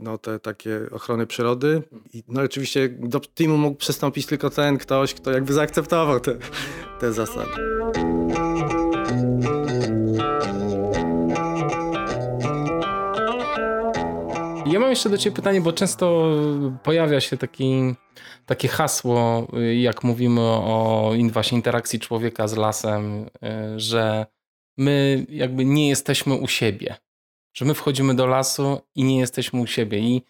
no, te takie ochrony przyrody. I, no oczywiście do teamu mógł przystąpić tylko ten ktoś, kto jakby zaakceptował te, te zasady. Ja mam jeszcze do Ciebie pytanie, bo często pojawia się taki, takie hasło, y, jak mówimy o właśnie interakcji człowieka z lasem, y, że my jakby nie jesteśmy u siebie. Że my wchodzimy do lasu i nie jesteśmy u siebie. I,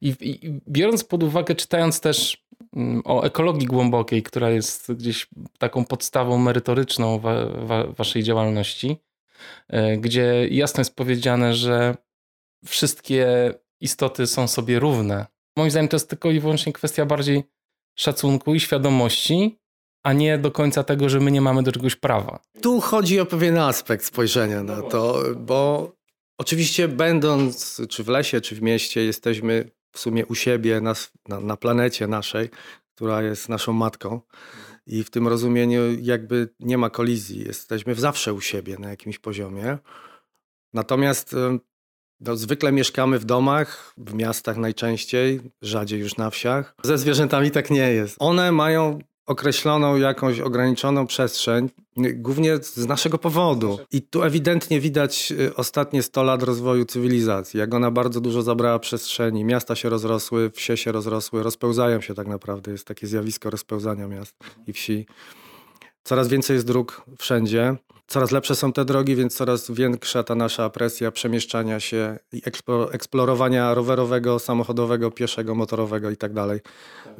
i, i biorąc pod uwagę, czytając też mm, o ekologii głębokiej, która jest gdzieś taką podstawą merytoryczną wa, wa, Waszej działalności, y, gdzie jasno jest powiedziane, że wszystkie istoty są sobie równe. Moim zdaniem to jest tylko i wyłącznie kwestia bardziej szacunku i świadomości, a nie do końca tego, że my nie mamy do czegoś prawa. Tu chodzi o pewien aspekt spojrzenia na to, bo oczywiście będąc czy w lesie, czy w mieście, jesteśmy w sumie u siebie na, na, planecie naszej, która jest naszą matką. I w tym rozumieniu jakby nie ma kolizji. Jesteśmy zawsze u siebie na jakimś poziomie. Natomiast no, zwykle mieszkamy w domach, w miastach najczęściej, rzadziej już na wsiach. Ze zwierzętami tak nie jest. One mają określoną jakąś ograniczoną przestrzeń, głównie z naszego powodu. I tu ewidentnie widać y, ostatnie 100 lat rozwoju cywilizacji, jak ona bardzo dużo zabrała przestrzeni. Miasta się rozrosły, wsie się rozrosły, rozpełzają się tak naprawdę. Jest takie zjawisko rozpełzania miast i wsi. Coraz więcej jest dróg wszędzie. Coraz lepsze są te drogi, więc coraz większa ta nasza presja przemieszczania się i eksplo- eksplorowania rowerowego, samochodowego, pieszego, motorowego i tak dalej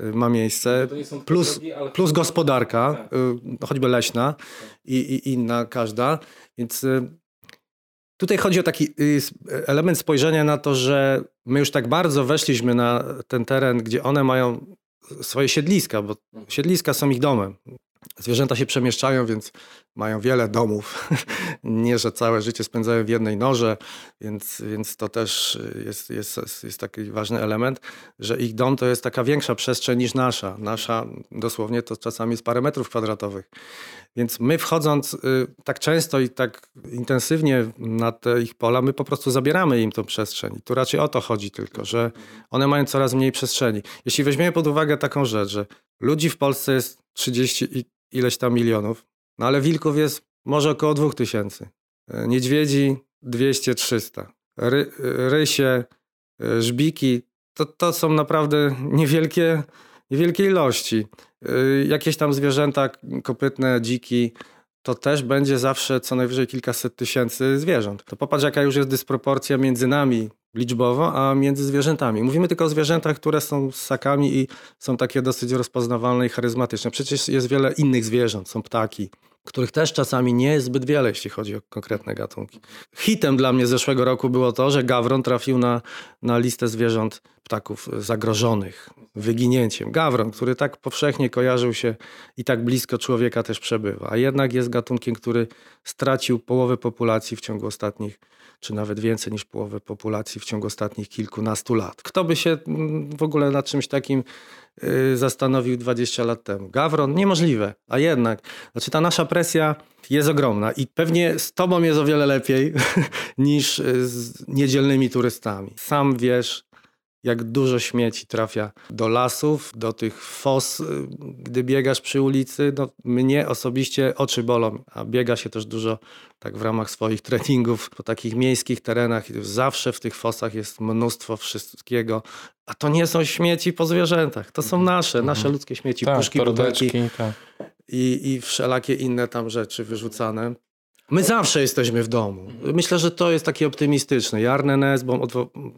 y, ma miejsce. Plus, plus gospodarka, y, no choćby leśna i, i inna każda. Więc y, tutaj chodzi o taki element spojrzenia na to, że my już tak bardzo weszliśmy na ten teren, gdzie one mają swoje siedliska, bo siedliska są ich domem. Zwierzęta się przemieszczają, więc mają wiele domów. Nie, że całe życie spędzają w jednej norze, więc, więc to też jest, jest, jest taki ważny element, że ich dom to jest taka większa przestrzeń niż nasza. Nasza dosłownie to czasami jest parę metrów kwadratowych. Więc my wchodząc y, tak często i tak intensywnie na te ich pola, my po prostu zabieramy im tą przestrzeń. I tu raczej o to chodzi tylko, że one mają coraz mniej przestrzeni. Jeśli weźmiemy pod uwagę taką rzecz, że ludzi w Polsce jest 30 i ileś tam milionów, no ale wilków jest może około 2000. E, Niedźwiedzi 200-300. Ry, rysie, e, żbiki, to, to są naprawdę niewielkie, niewielkie ilości. Y, Jakieś tam zwierzęta kopytne, dziki, to też będzie zawsze co najwyżej kilkaset tysięcy zwierząt. To popatrz, jaka już jest dysproporcja między nami liczbowo, a między zwierzętami. Mówimy tylko o zwierzętach, które są ssakami i są takie dosyć rozpoznawalne i charyzmatyczne. Przecież jest wiele innych zwierząt, są ptaki, których też czasami nie jest zbyt wiele, jeśli chodzi o konkretne gatunki. Hitem dla mnie zeszłego roku było to, że gawron trafił na, na listę zwierząt ptaków zagrożonych wyginięciem. Gawron, który tak powszechnie kojarzył się i tak blisko człowieka też przebywa, a jednak jest gatunkiem, który stracił połowę populacji w ciągu ostatnich, czy nawet więcej niż połowę populacji w ciągu ostatnich kilkunastu lat. Kto by się mm, w ogóle nad czymś takim zastanowił 20 lat temu? Gawron? Niemożliwe, a jednak. Znaczy ta nasza presja jest ogromna i pewnie z tobą jest o wiele lepiej niż y, z niedzielnymi turystami. Sam wiesz, jak dużo śmieci trafia do lasów, do tych fos, y, gdy biegasz przy ulicy. No, mnie osobiście oczy bolą, a biega się też dużo tak w ramach swoich treningów po takich miejskich terenach. Zawsze w tych fosach jest mnóstwo wszystkiego, a to nie są śmieci po zwierzętach. To są mhm. nasze, nasze mhm. ludzkie śmieci, tak, puszki, butelki tak. i, i wszelakie inne tam rzeczy wyrzucane. My zawsze jesteśmy w domu. Myślę, że to jest takie optymistyczne. Jarne Nes, bo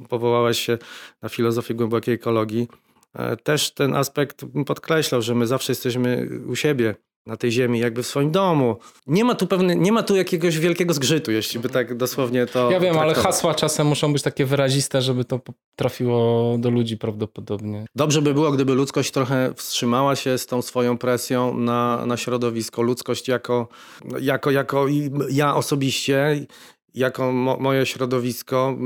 powołałeś się na filozofię głębokiej ekologii, e, też ten aspekt podkreślał, że my zawsze jesteśmy u siebie na tej ziemi, jakby w swoim domu. Nie ma tu pewne, nie ma tu jakiegoś wielkiego zgrzytu, jeśli by tak dosłownie to. Ja wiem, traktować. ale hasła czasem muszą być takie wyraziste, żeby to trafiło do ludzi prawdopodobnie. Dobrze by było, gdyby ludzkość trochę wstrzymała się z tą swoją presją na, na środowisko. Ludzkość jako, jako, jako ja osobiście, jako mo, moje środowisko,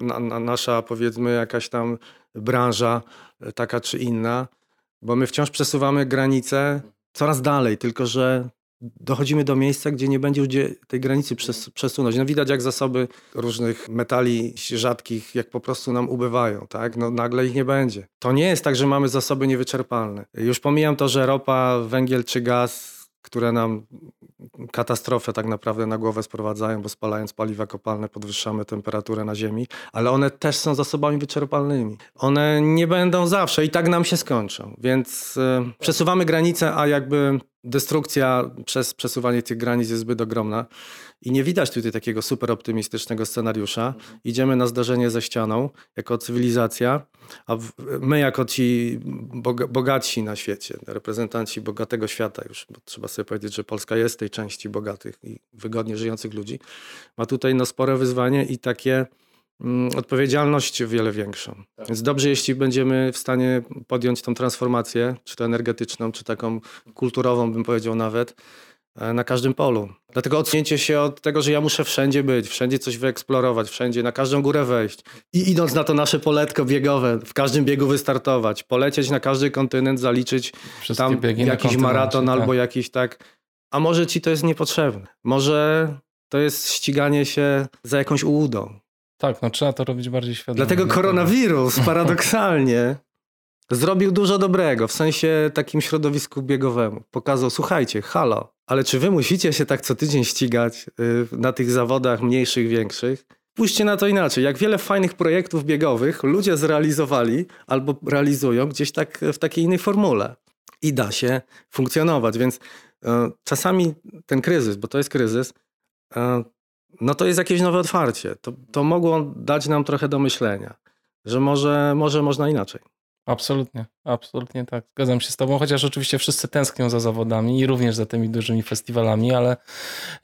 na, na, nasza powiedzmy jakaś tam branża taka czy inna, bo my wciąż przesuwamy granice coraz dalej, tylko że dochodzimy do miejsca, gdzie nie będzie gdzie tej granicy przes przesunąć. No widać, jak zasoby różnych metali rzadkich, jak po prostu nam ubywają, tak? No nagle ich nie będzie. To nie jest tak, że mamy zasoby niewyczerpalne. Już pomijam to, że ropa, węgiel czy gaz które nam katastrofę tak naprawdę na głowę sprowadzają, bo spalając paliwa kopalne podwyższamy temperaturę na Ziemi, ale one też są zasobami wyczerpalnymi. One nie będą zawsze i tak nam się skończą, więc y, przesuwamy granice, a jakby destrukcja przez przesuwanie tych granic jest zbyt ogromna i nie widać tutaj takiego super optymistycznego scenariusza. Idziemy na zdarzenie ze ścianą jako cywilizacja, a my jako ci bogatsi na świecie, reprezentanci bogatego świata już, bo trzeba sobie powiedzieć, że Polska jest tej części bogatych i wygodnie żyjących ludzi, ma tutaj no spore wyzwanie i takie odpowiedzialność wiele większą. Tak. Więc dobrze, jeśli będziemy w stanie podjąć tą transformację, czy to energetyczną, czy taką kulturową, bym powiedział nawet, E, na każdym polu. Dlatego odsunięcie się od tego, że ja muszę wszędzie być, wszędzie coś wyeksplorować, wszędzie na każdą górę wejść i idąc na to nasze poletko biegowe, w każdym biegu wystartować, polecieć na każdy kontynent, zaliczyć Wszystkie tam jakiś maraton tak. albo jakiś tak. A może ci to jest niepotrzebne? Może to jest ściganie się za jakąś ułudą. Tak, no trzeba to robić bardziej świadomie. Dlatego koronawirus paradoksalnie zrobił dużo dobrego, w sensie takim środowisku biegowemu. Pokazał, słuchajcie, halo, ale czy wy musicie się tak co tydzień ścigać y, na tych zawodach mniejszych, większych? Pójście na to inaczej. Jak wiele fajnych projektów biegowych ludzie zrealizowali albo realizują gdzieś tak w takiej innej formule. I da się funkcjonować, więc y, czasami ten kryzys, bo to jest kryzys, y, no to jest jakieś nowe otwarcie. To, to mogło dać nam trochę do myślenia, że może, może można inaczej. Absolutnie, absolutnie tak. Zgadzam się z Tobą, chociaż oczywiście wszyscy tęsknią za zawodami i również za tymi dużymi festiwalami, ale,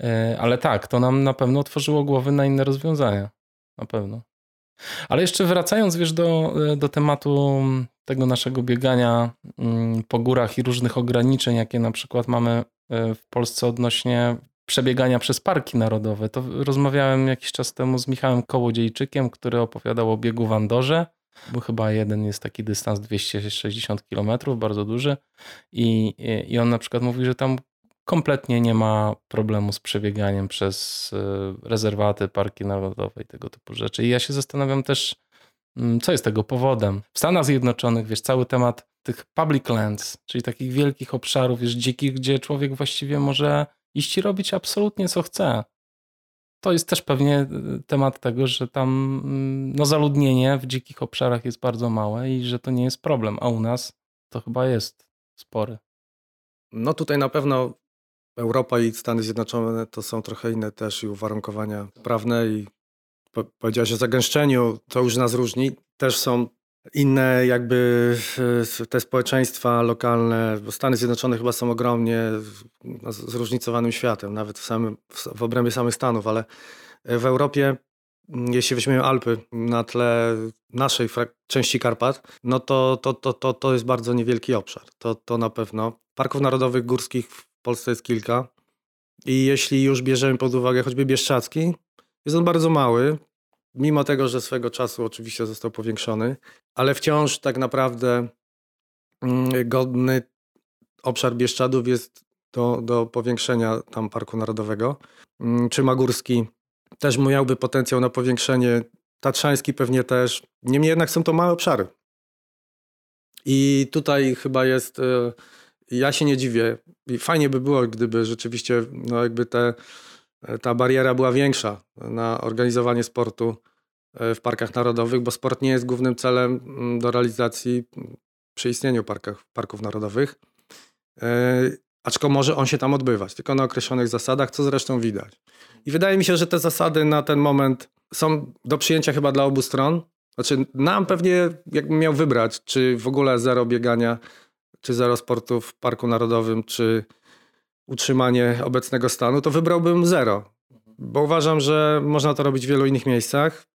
e, ale tak, to nam na pewno otworzyło głowy na inne rozwiązania. Na pewno. Ale jeszcze wracając, wiesz, do, do tematu tego naszego biegania mm, po górach i różnych ograniczeń, jakie na przykład mamy e, w Polsce odnośnie przebiegania przez parki narodowe. To rozmawiałem jakiś czas temu z Michałem Kołodziejczykiem, który opowiadał o biegu w Andorze bo chyba jeden jest taki dystans 260 km, bardzo duży i, i on na przykład mówi, że tam kompletnie nie ma problemu z przebieganiem przez e, rezerwaty, parki narodowe i tego typu rzeczy. I ja się zastanawiam też, mm, co jest tego powodem. W Stanach Zjednoczonych, wiesz, cały temat tych public lands, czyli takich wielkich obszarów, wiesz, dzikich, gdzie człowiek właściwie może iść i robić absolutnie co chce to jest też pewnie y, temat tego, że tam mm, no, zaludnienie w dzikich obszarach jest bardzo małe i że to nie jest problem, a u nas to chyba jest spory. No tutaj na pewno Europa i Stany Zjednoczone to są trochę inne też i uwarunkowania prawne i powiedziałeś o zagęszczeniu, to już nas różni. Też są inne jakby e, te społeczeństwa lokalne, bo Stany Zjednoczone chyba są ogromnie no, zróżnicowanym światem, nawet w, samym, w obrębie samych Stanów, ale w Europie, jeśli weźmiemy Alpy na tle naszej części Karpat, no to, to, to, to, to jest bardzo niewielki obszar. To, to na pewno. Parków narodowych górskich w Polsce jest kilka. I jeśli już bierzemy pod uwagę choćby Bieszczacki, jest on bardzo mały, mimo tego, że swego czasu oczywiście został powiększony, ale wciąż tak naprawdę mm, godny obszar Bieszczadów jest do, do powiększenia tam Parku Narodowego. Mm, czy Magórski też miałby potencjał na powiększenie Tatrzański pewnie też. Niemniej jednak są to małe obszary. I tutaj chyba jest, e, ja się nie dziwię. I fajnie by było, gdyby rzeczywiście no jakby te, e, ta bariera była większa na organizowanie sportu w parkach narodowych, bo sport nie jest głównym celem mm, do realizacji przy istnieniu parkach, parków narodowych. Aczkolwiek może on się tam odbywać, tylko na określonych zasadach, co zresztą widać. I wydaje mi się, że te zasady na ten moment są do przyjęcia chyba dla obu stron. Znaczy, nam pewnie, jakbym miał wybrać, czy w ogóle zero biegania, czy zero sportu w Parku Narodowym, czy utrzymanie obecnego stanu, to wybrałbym zero. Bo uważam, że można to robić w wielu innych miejscach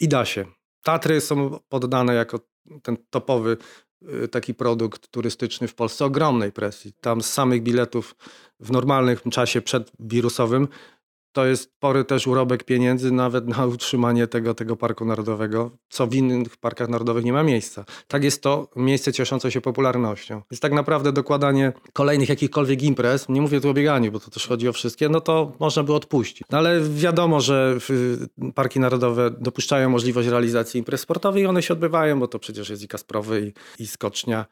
i da się. Tatry są poddane jako ten topowy y, taki produkt turystyczny w Polsce ogromnej presji. Tam z samych biletów w normalnym czasie przedwirusowym to jest spory też urobek pieniędzy nawet na utrzymanie tego, tego parku narodowego, co w innych parkach narodowych nie ma miejsca. Tak jest to miejsce cieszące się popularnością. Jest tak naprawdę dokładanie kolejnych jakichkolwiek imprez, nie mówię tu o bieganiu, bo to też chodzi o wszystkie, no to można by odpuścić. No ale wiadomo, że parki narodowe dopuszczają możliwość realizacji imprez sportowych i one się odbywają, bo to przecież jest i Kasprowy i, i Skocznia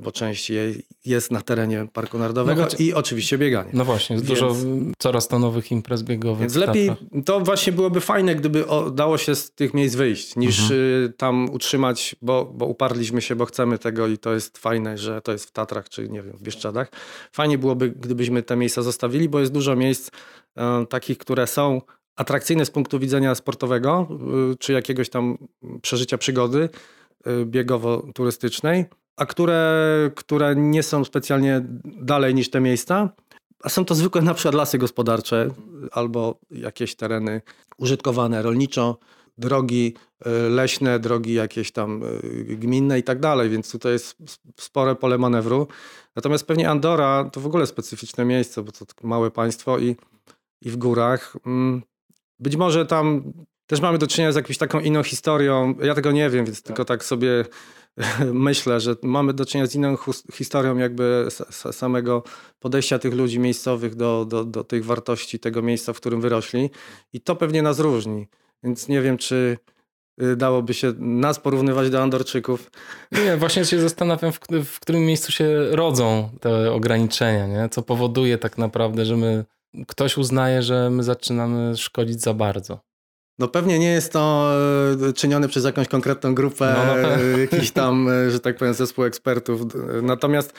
bo część jej jest na terenie Parku Narodowego no, i oczywiście bieganie. No właśnie, jest Więc, dużo coraz to nowych imprez biegowych. Więc lepiej, to właśnie byłoby fajne, gdyby dało się z tych miejsc wyjść, niż mhm. Y, tam utrzymać, bo, bo uparliśmy się, bo chcemy tego i to jest fajne, że to jest w Tatrach, czy nie wiem, w Bieszczadach. Fajnie byłoby, gdybyśmy te miejsca zostawili, bo jest dużo miejsc e, takich, które są atrakcyjne z punktu widzenia sportowego, y, czy jakiegoś tam przeżycia przygody y, biegowo-turystycznej, a które, które nie są specjalnie dalej niż te miejsca. A są to zwykłe na przykład lasy gospodarcze albo jakieś tereny użytkowane rolniczo, drogi e, leśne, drogi jakieś tam e, gminne i tak dalej, więc tutaj jest spore pole manewru. Natomiast pewnie Andora to w ogóle specyficzne miejsce, bo to małe państwo i, i w górach. Mm, być może tam też mamy do czynienia z jakąś taką inną historią. Ja tego nie wiem, więc tylko tak sobie myślę, że mamy do czynienia z inną historią jakby samego podejścia tych ludzi miejscowych do, do, do tych wartości tego miejsca, w którym wyrośli i to pewnie nas różni. Więc nie wiem, czy y, dałoby się nas porównywać do Andorczyków. Nie, właśnie się zastanawiam, w, w którym miejscu się rodzą te ograniczenia, nie? co powoduje tak naprawdę, że my ktoś uznaje, że my zaczynamy szkodzić za bardzo. No pewnie nie jest to e, czynione przez jakąś konkretną grupę, no, no. jakiś tam, e, że tak powiem, zespół ekspertów. Natomiast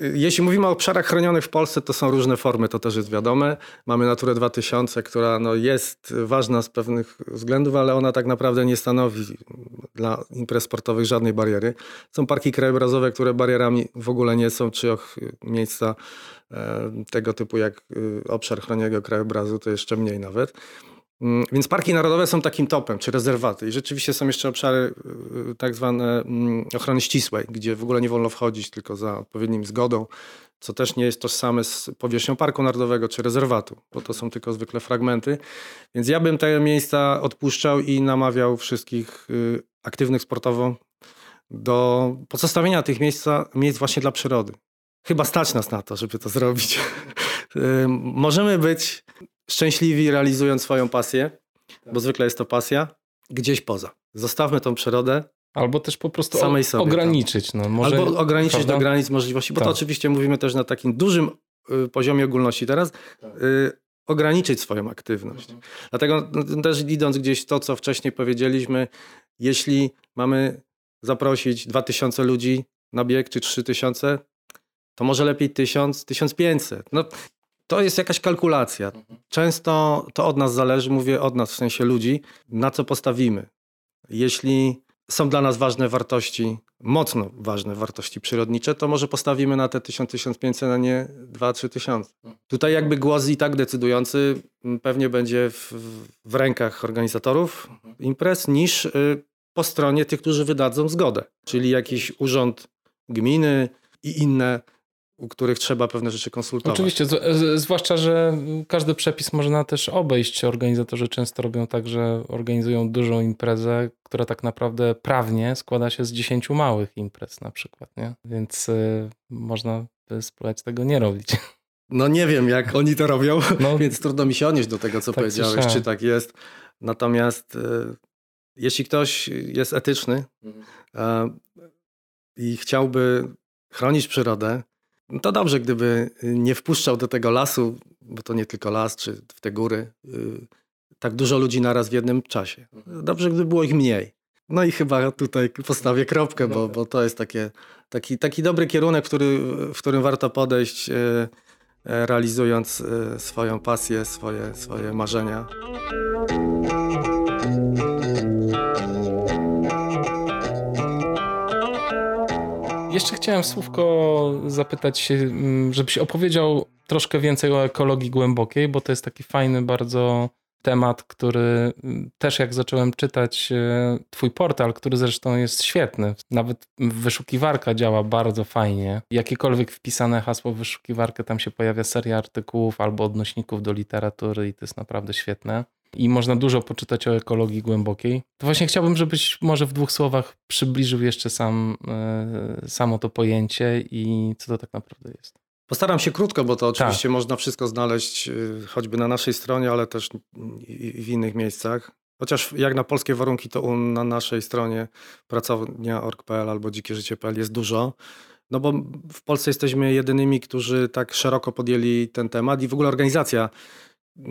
e, jeśli mówimy o obszarach chronionych w Polsce, to są różne formy, to też jest wiadome. Mamy Naturę 2000, która no jest ważna z pewnych względów, ale ona tak naprawdę nie stanowi dla imprez sportowych żadnej bariery. Są parki krajobrazowe, które barierami w ogóle nie są, czy miejsca tego typu jak obszar chronionego krajobrazu, to jeszcze mniej nawet. Mm, więc parki narodowe są takim topem, czy rezerwaty. I rzeczywiście są jeszcze obszary y, tak zwane mm, ochrony ścisłej, gdzie w ogóle nie wolno wchodzić tylko za odpowiednim zgodą, co też nie jest tożsame z powierzchnią parku narodowego czy rezerwatu, bo to są tylko zwykle fragmenty. Więc ja bym te miejsca odpuszczał i namawiał wszystkich y, aktywnych sportowo do pozostawienia tych miejsca, miejsc właśnie dla przyrody. Chyba stać nas na to, żeby to zrobić. Y, możemy być szczęśliwi realizując swoją pasję, tak. bo zwykle jest to pasja, gdzieś poza. Zostawmy tą przyrodę. Albo też po prostu samej sobie, ograniczyć. No, może, Albo ograniczyć prawda? do granic możliwości, bo tak. to oczywiście mówimy też na takim dużym y, poziomie ogólności teraz. Tak. Y, ograniczyć swoją aktywność. Mhm. Dlatego no, też idąc gdzieś to, co wcześniej powiedzieliśmy, jeśli mamy zaprosić 2000 ludzi na bieg, czy 3000, to może lepiej 1000, 1500. No, to jest jakaś kalkulacja. Często to od nas zależy, mówię od nas w sensie ludzi, na co postawimy. Jeśli są dla nas ważne wartości, mocno ważne wartości przyrodnicze, to może postawimy na te 1000-1500, a nie 2-3 tysiące. Mhm. Tutaj jakby głos i tak decydujący pewnie będzie w, w rękach organizatorów imprez niż y, po stronie tych, którzy wydadzą zgodę, czyli jakiś urząd gminy i inne u których trzeba pewne rzeczy konsultować. Oczywiście, zwłaszcza, że każdy przepis można też obejść. Organizatorzy często robią tak, że organizują dużą imprezę, która tak naprawdę prawnie składa się z dziesięciu małych imprez na przykład, nie? Więc y, można by spróbować tego nie robić. No nie wiem, jak oni to robią, no, więc trudno mi się odnieść do tego, co tak powiedziałeś, czy tak jest. Natomiast y, jeśli ktoś jest etyczny mhm. i chciałby chronić przyrodę, to dobrze, gdyby nie wpuszczał do tego lasu, bo to nie tylko las, czy w te góry, y, tak dużo ludzi naraz w jednym czasie. Dobrze, gdyby było ich mniej. No i chyba tutaj postawię kropkę, bo, bo to jest takie, taki, taki dobry kierunek, który, w którym warto podejść, e, e, realizując swoją pasję, swoje, swoje marzenia. Jeszcze chciałem słówko zapytać się, mm, żebyś opowiedział troszkę więcej o ekologii głębokiej, bo to jest taki fajny bardzo temat, który mm, też jak zacząłem czytać e, twój portal, który zresztą jest świetny, nawet wyszukiwarka działa bardzo fajnie. Jakiekolwiek wpisane hasło w wyszukiwarkę, tam się pojawia seria artykułów albo odnośników do literatury i to jest naprawdę świetne. I można dużo poczytać o ekologii głębokiej. To właśnie chciałbym, żebyś może w dwóch słowach przybliżył jeszcze sam, e, samo to pojęcie i co to tak naprawdę jest. Postaram się krótko, bo to oczywiście tak. można wszystko znaleźć y, choćby na naszej stronie, ale też w innych miejscach. Chociaż jak na polskie warunki, to na naszej stronie pracownia.org.pl albo dzikieżycie.pl jest dużo. No bo w Polsce jesteśmy jedynymi, którzy tak szeroko podjęli ten temat i w ogóle organizacja,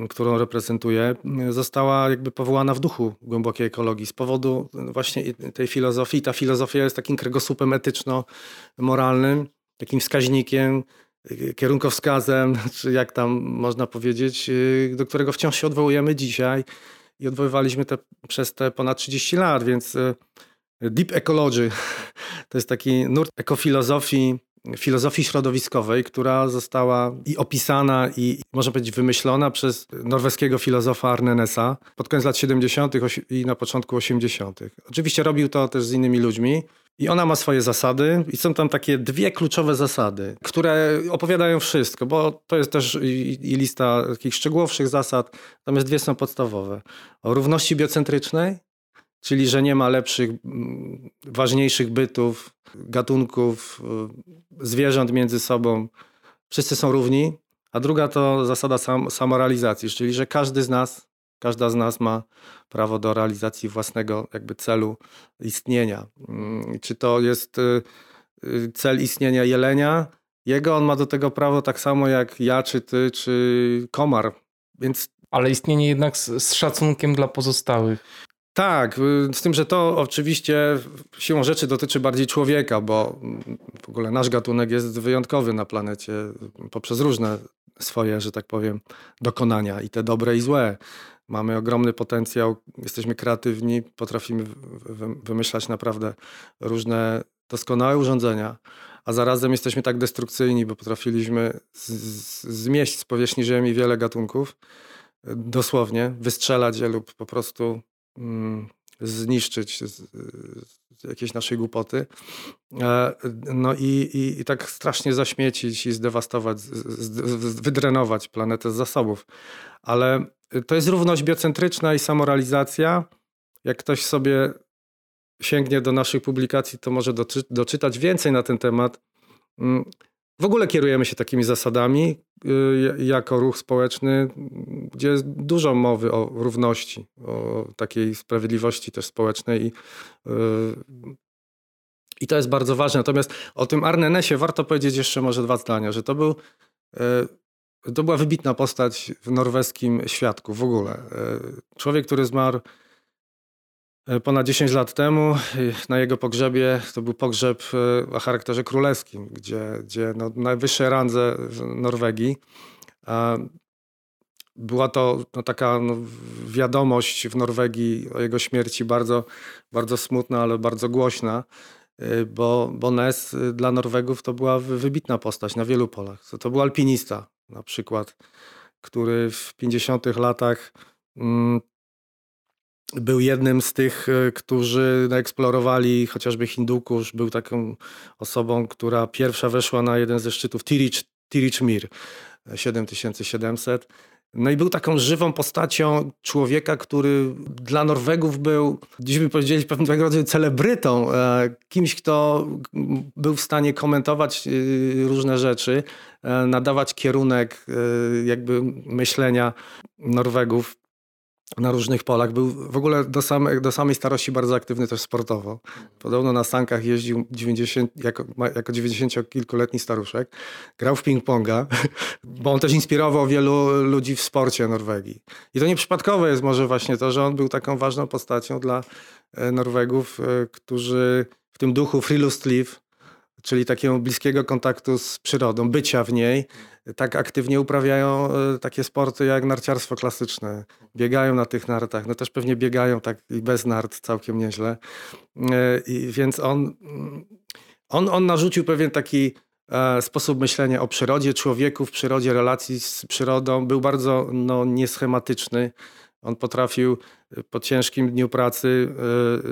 którą reprezentuję, została jakby powołana w duchu głębokiej ekologii z powodu właśnie tej filozofii. Ta filozofia jest takim kręgosłupem etyczno-moralnym, takim wskaźnikiem, kierunkowskazem, czy jak tam można powiedzieć, y, do którego wciąż się odwołujemy dzisiaj i odwoływaliśmy te, przez te ponad 30 lat, więc y, deep ecology to jest taki nurt ekofilozofii, filozofii środowiskowej, która została i opisana i można powiedzieć wymyślona przez norweskiego filozofa Arnenesa pod koniec lat 70. i na początku 80. Oczywiście robił to też z innymi ludźmi, i ona ma swoje zasady, i są tam takie dwie kluczowe zasady, które opowiadają wszystko, bo to jest też i, i lista takich szczegółowszych zasad, natomiast dwie są podstawowe. O równości biocentrycznej, czyli że nie ma lepszych, ważniejszych bytów, gatunków, y, zwierząt między sobą. Wszyscy są równi. A druga to zasada sam, samorealizacji, czyli że każdy z nas Każda z nas ma prawo do realizacji własnego jakby celu istnienia. Mm, czy to jest y, y, cel istnienia jelenia? Jego on ma do tego prawo tak samo jak ja, czy ty, czy komar. Więc... Ale istnienie jednak z, z szacunkiem dla pozostałych. Tak, y, z tym, że to oczywiście siłą rzeczy dotyczy bardziej człowieka, bo w ogóle nasz gatunek jest wyjątkowy na planecie poprzez różne swoje, że tak powiem, dokonania i te dobre i złe. Mamy ogromny potencjał, jesteśmy kreatywni, potrafimy wymyślać naprawdę różne doskonałe urządzenia, a zarazem jesteśmy tak destrukcyjni, bo potrafiliśmy zmieść z powierzchni Ziemi wiele gatunków, dosłownie wystrzelać je lub po prostu zniszczyć z, z jakiejś naszej głupoty. E, no i, i, i, tak strasznie zaśmiecić i zdewastować, z, z, wydrenować planetę z zasobów. Ale to jest równość biocentryczna i samorealizacja. Jak ktoś sobie sięgnie do naszych publikacji, to może doczy, doczytać więcej na ten temat. W ogóle kierujemy się takimi zasadami y, jako ruch społeczny, gdzie jest dużo mowy o równości, o takiej sprawiedliwości też społecznej. I, y, i to jest bardzo ważne. Natomiast o tym Arnenesie warto powiedzieć jeszcze może dwa zdania, że to był y, to była wybitna postać w norweskim świadku w ogóle. Człowiek, który zmarł ponad 10 lat temu. Na jego pogrzebie to był pogrzeb e, o charakterze królewskim, gdzie, gdzie no, najwyższe randze w Norwegii. Była to no, taka no, wiadomość w Norwegii o jego śmierci bardzo, bardzo smutna, ale bardzo głośna, bo, bo Ness dla Norwegów to była wybitna postać na wielu polach. To był alpinista, na przykład, który w 50 latach mm, był jednym z tych, e, którzy eksplorowali chociażby Hindukusz, był taką osobą, która pierwsza weszła na jeden ze szczytów Tirich, Tirich Mir 7700 no i był taką żywą postacią człowieka, który dla Norwegów był, dziś by powiedzieli, pewnego rodzaju celebrytą, e, kimś, kto był w stanie komentować e, różne rzeczy, e, nadawać kierunek jakby myślenia Norwegów na różnych polach. Był w ogóle do, same, do samej starości bardzo aktywny też sportowo. Podobno na sankach jeździł 90, jako, jako 90-kilkuletni staruszek. Grał w ping-ponga, bo on też inspirował wielu ludzi w sporcie Norwegii. I to nieprzypadkowe jest może właśnie to, że on był taką ważną postacią dla e, Norwegów, e, którzy w tym duchu Friluftsliv, czyli takiego bliskiego kontaktu z przyrodą, bycia w niej, tak aktywnie uprawiają e, takie sporty jak narciarstwo klasyczne. Biegają na tych nartach, no też pewnie biegają tak i bez nart całkiem nieźle. E, I więc on, on, on narzucił pewien taki e, sposób myślenia o przyrodzie, człowieku w przyrodzie, relacji z przyrodą. Był bardzo no, nieschematyczny. On potrafił y, po ciężkim dniu pracy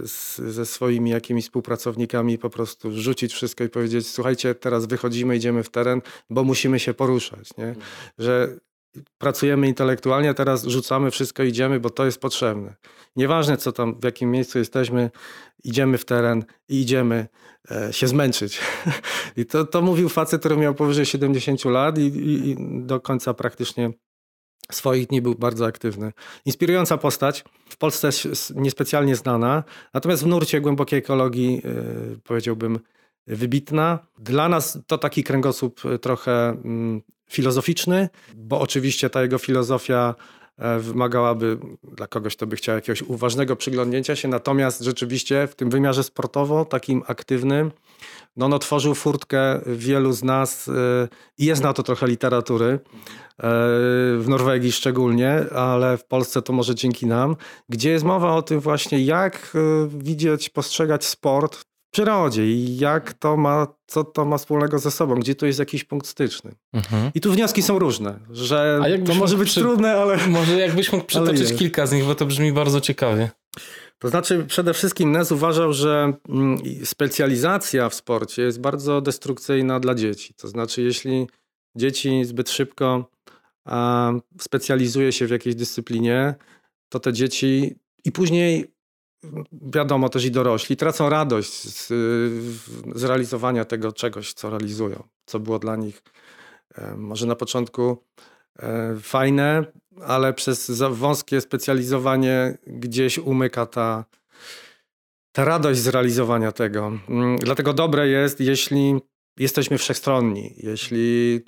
y, z, ze swoimi jakimiś współpracownikami po prostu rzucić wszystko i powiedzieć: Słuchajcie, teraz wychodzimy, idziemy w teren, bo musimy się poruszać. Nie? Mhm. Że pracujemy intelektualnie, teraz rzucamy wszystko, idziemy, bo to jest potrzebne. Nieważne, co tam, w jakim miejscu jesteśmy, idziemy w teren i idziemy e, się zmęczyć. I to, to mówił facet, który miał powyżej 70 lat i, i, i do końca praktycznie swoich dni był bardzo aktywny. Inspirująca postać, w Polsce niespecjalnie znana, natomiast w nurcie głębokiej ekologii yy, powiedziałbym wybitna. Dla nas to taki kręgosłup e, trochę yy, filozoficzny, bo oczywiście ta jego filozofia wymagałaby dla kogoś, kto by chciał jakiegoś uważnego przyglądnięcia się, natomiast rzeczywiście w tym wymiarze sportowo, takim aktywnym, no on otworzył furtkę wielu z nas i jest na to trochę literatury. E, w Norwegii szczególnie, ale w Polsce to może dzięki nam, gdzie jest mowa o tym właśnie, jak e, widzieć, postrzegać sport przyrodzie i jak to ma, co to ma wspólnego ze sobą, gdzie tu jest jakiś punkt styczny. Mhm. I tu wnioski są różne, że to może być przy... trudne, ale... Może jakbyś mógł przytoczyć kilka z nich, bo to brzmi bardzo ciekawie. To znaczy, przede wszystkim Nes uważał, że mm, specjalizacja w sporcie jest bardzo destrukcyjna dla dzieci. To znaczy, jeśli dzieci zbyt szybko specjalizuje się w jakiejś dyscyplinie, to te dzieci i później wiadomo też i dorośli tracą radość z, z realizowania tego czegoś, co realizują, co było dla nich e, może na początku e, fajne, ale przez wąskie specjalizowanie gdzieś umyka ta, ta radość z realizowania tego. Mm, dlatego dobre jest, jeśli jesteśmy wszechstronni, jeśli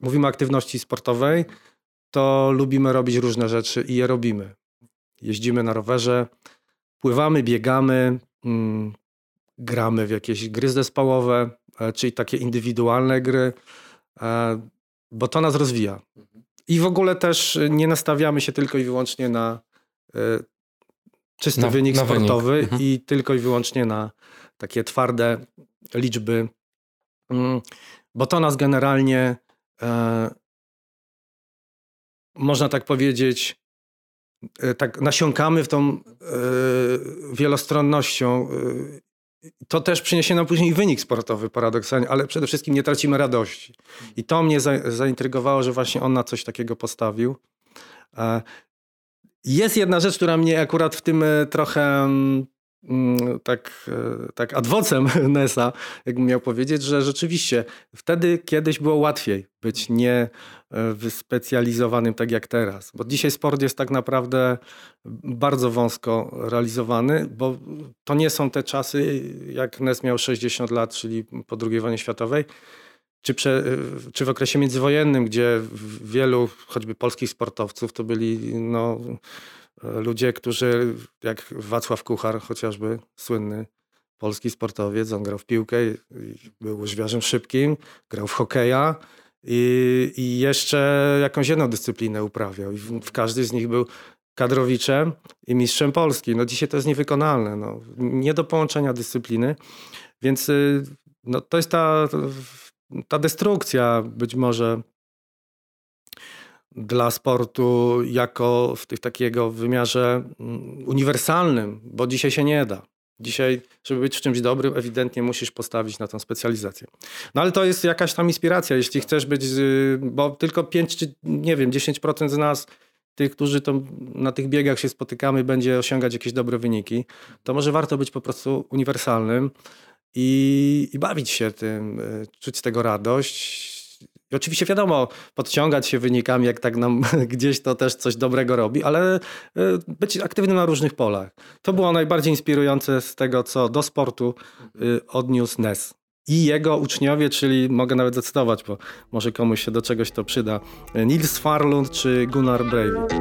mówimy o aktywności sportowej, to lubimy robić różne rzeczy i je robimy. Jeździmy na rowerze, pływamy, biegamy, mm, gramy w jakieś gry zespołowe, e, czyli takie indywidualne gry, e, bo to nas rozwija. I w ogóle też nie nastawiamy się tylko i wyłącznie na e, czysty na, wynik na sportowy wynik. Mhm. i tylko i wyłącznie na takie twarde liczby, mm, bo to nas generalnie można tak powiedzieć, tak nasiąkamy w tą e, wielostronnością. E, to też przyniesie nam później wynik sportowy paradoksalnie, ale przede wszystkim nie tracimy radości. I to mnie za, zaintrygowało, że właśnie on na coś takiego postawił. E, jest jedna rzecz, która mnie akurat w tym e, trochę Mm, tak, e, tak adwocem Nesa, jakbym miał powiedzieć, że rzeczywiście wtedy kiedyś było łatwiej być nie e, wyspecjalizowanym tak jak teraz. Bo dzisiaj sport jest tak naprawdę bardzo wąsko realizowany, bo to nie są te czasy, jak Nes miał 60 lat, czyli po II wojnie światowej, czy, prze, e, czy w okresie międzywojennym, gdzie wielu choćby polskich sportowców to byli no, ludzie, którzy, jak Wacław Kuchar chociażby, słynny polski sportowiec, on grał w piłkę, był łyżwiarzem szybkim, grał w hokeja i, i jeszcze jakąś jedną dyscyplinę uprawiał. I w, w każdy z nich był kadrowiczem i mistrzem Polski. No dzisiaj to jest niewykonalne. No. Nie do połączenia dyscypliny. Więc y, no, to jest ta, ta destrukcja być może dla sportu jako w tych takiego wymiarze mm, uniwersalnym, bo dzisiaj się nie da. Dzisiaj, żeby być w czymś dobrym, ewidentnie musisz postawić na tą specjalizację. No ale to jest jakaś tam inspiracja, jeśli chcesz być, bo tylko 5 czy nie wiem, 10% z nas, tych, którzy to na tych biegach się spotykamy, będzie osiągać jakieś dobre wyniki, to może warto być po prostu uniwersalnym i, i bawić się tym, e, czuć z tego radość, I oczywiście wiadomo, podciągać się wynikami, jak tak nam gdzieś to też coś dobrego robi, ale e, być aktywnym na różnych polach. To było najbardziej inspirujące z tego, co do sportu e, odniósł Nes. I jego uczniowie, czyli mogę nawet zacytować, bo może komuś się do czegoś to przyda. Nils Farlund czy Gunnar Breivik.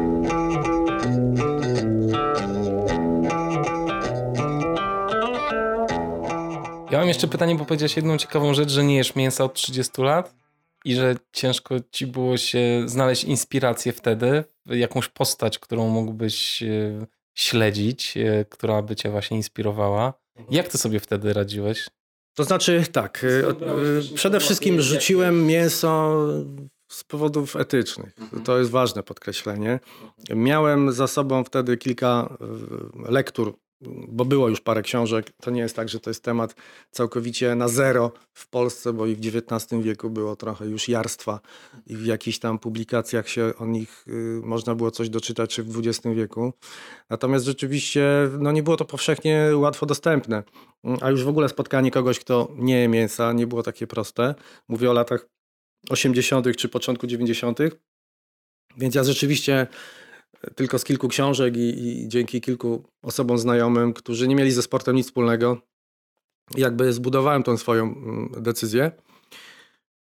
Ja mam jeszcze pytanie, bo powiedziałeś jedną ciekawą rzecz, że nie jesz mięsa od 30 lat i że ciężko ci było się znaleźć inspirację wtedy, jakąś postać, którą mógłbyś e, śledzić, e, która by cię właśnie inspirowała. Jak ty sobie wtedy radziłeś? To znaczy tak, e, przede wszystkim rzuciłem mięso z powodów etycznych. Mhm. To jest ważne podkreślenie. Miałem za sobą wtedy kilka lektur bo było już parę książek. To nie jest tak, że to jest temat całkowicie na zero w Polsce, bo i w XIX wieku było trochę już jarstwa i w jakichś tam publikacjach się o nich y, można było coś doczytać, czy w XX wieku. Natomiast rzeczywiście no nie było to powszechnie łatwo dostępne. A już w ogóle spotkanie kogoś, kto nie je mięsa, nie było takie proste. Mówię o latach 80. czy początku 90. Więc ja rzeczywiście tylko z kilku książek i, i, dzięki kilku osobom znajomym, którzy nie mieli ze sportem nic wspólnego, jakby zbudowałem tą swoją mm, decyzję.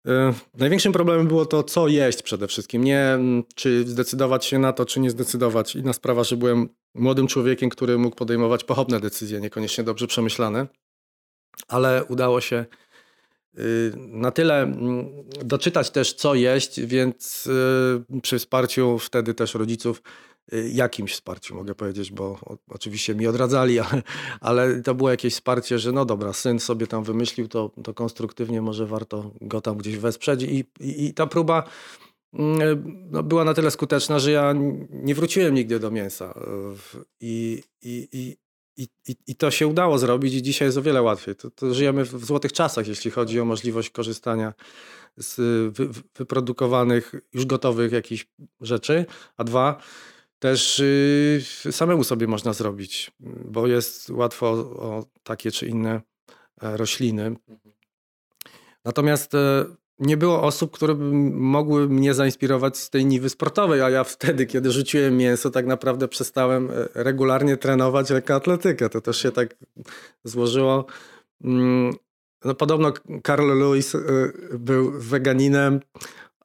E, największym problemem było to, co jeść przede wszystkim. Nie mm, czy zdecydować się na to, czy nie zdecydować. Inna sprawa, że byłem młodym człowiekiem, który mógł podejmować pochopne decyzje, niekoniecznie dobrze przemyślane, ale udało się y, na tyle mm, doczytać też, co jeść, więc y, przy wsparciu wtedy też rodziców Y, jakimś wsparciu, mogę powiedzieć, bo oczywiście mi odradzali, ale, ale to było jakieś wsparcie, że no dobra, syn sobie tam wymyślił, to, to konstruktywnie może warto go tam gdzieś wesprzeć i, i, i ta próba mm, no, była na tyle skuteczna, że ja nie wróciłem nigdy do mięsa i, i, i, i, i to się udało zrobić i dzisiaj jest o wiele łatwiej. To, to żyjemy w złotych czasach, jeśli chodzi o możliwość korzystania z wy, wyprodukowanych, już gotowych jakichś rzeczy, a dwa, też yy, samemu sobie można zrobić, bo jest łatwo o takie czy inne e, rośliny. Natomiast e, nie było osób, które mogły mnie zainspirować z tej niwy sportowej, a ja wtedy, kiedy rzuciłem mięso, tak naprawdę przestałem e, regularnie trenować lekkoatletykę. To też się tak złożyło. Mm, no, podobno Carl Lewis był weganinem,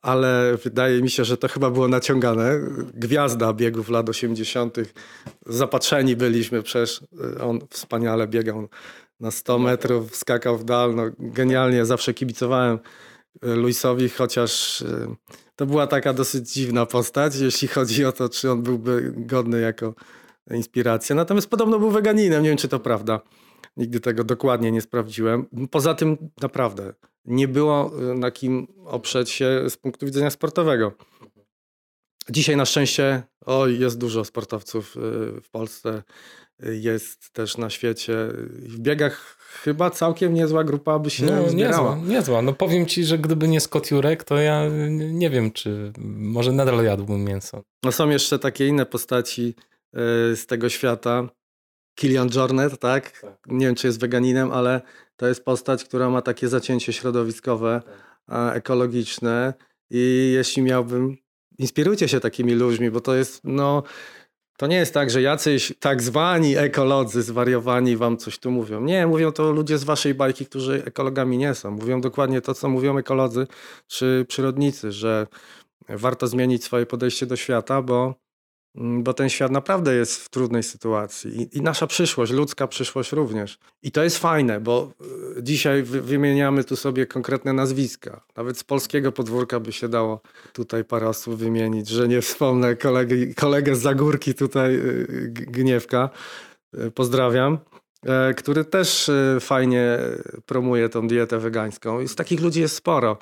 ale wydaje mi się, że to chyba było naciągane. Gwiazda biegów lat 80. Zapatrzeni byliśmy, przecież y, on wspaniale biegał na 100 metrów, skakał w dal. No, genialnie, zawsze kibicowałem Luisowi, chociaż y, to była taka dosyć dziwna postać, jeśli chodzi o to, czy on byłby godny jako inspiracja. Natomiast podobno był weganinem, nie wiem czy to prawda. Nigdy tego dokładnie nie sprawdziłem. Poza tym naprawdę nie było y, na kim oprzeć się z punktu widzenia sportowego. Dzisiaj na szczęście oj, jest dużo sportowców y, w Polsce, jest też na świecie. W biegach chyba całkiem niezła grupa by się no, zbierała. Niezła, niezła. No powiem ci, że gdyby nie Scott Jurek, to ja nie wiem, czy może nadal jadłbym mięso. No są jeszcze takie inne postaci z tego świata. Kilian Jornet, tak? tak? Nie wiem, czy jest weganinem, ale to jest postać, która ma takie zacięcie środowiskowe, tak. ekologiczne i jeśli miałbym, inspirujcie się takimi ludźmi, bo to jest, no, to nie jest tak, że jacyś tak zwani ekolodzy zwariowani wam coś tu mówią. Nie, mówią to ludzie z waszej bajki, którzy ekologami nie są. Mówią dokładnie to, co mówią ekolodzy czy przyrodnicy, że warto zmienić swoje podejście do świata, bo bo ten świat naprawdę jest w trudnej sytuacji I, i, nasza przyszłość, ludzka przyszłość również. I to jest fajne, bo y, dzisiaj wymieniamy tu sobie konkretne nazwiska. Nawet z polskiego podwórka by się dało tutaj parę osób wymienić, że nie wspomnę kolegi, kolegę z Zagórki tutaj, y, Gniewka, y, pozdrawiam, e, który też fajnie promuje tą dietę wegańską. I z takich ludzi jest sporo.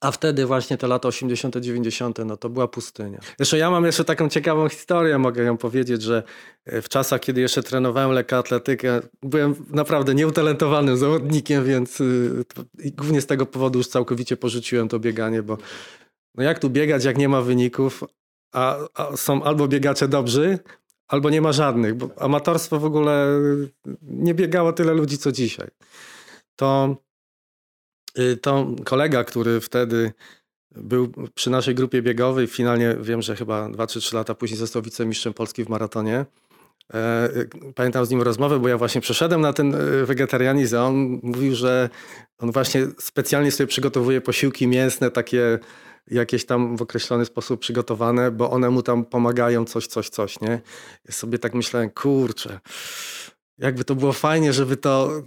A wtedy właśnie te lata 80., 90., no to była pustynia. Zresztą ja mam jeszcze taką ciekawą historię, mogę ją powiedzieć, że e, w czasach, kiedy jeszcze trenowałem lekkoatletykę, byłem naprawdę nieutalentowanym zawodnikiem, więc y, głównie z tego powodu już całkowicie porzuciłem to bieganie, bo no jak tu biegać, jak nie ma wyników, a, a są albo biegacze dobrzy, albo nie ma żadnych, bo amatorstwo w ogóle nie biegało tyle ludzi, co dzisiaj. To Y, to kolega, który wtedy był przy naszej grupie biegowej. Finalnie wiem, że chyba 2 czy 3 lata później został wicemistrzem Polski w maratonie. E, pamiętam z nim rozmowę, bo ja właśnie przeszedłem na ten wegetarianizm, a on mówił, że on właśnie specjalnie sobie przygotowuje posiłki mięsne, takie jakieś tam w określony sposób przygotowane, bo one mu tam pomagają coś, coś, coś, nie? Ja sobie tak myślałem, kurczę, jakby to było fajnie, żeby to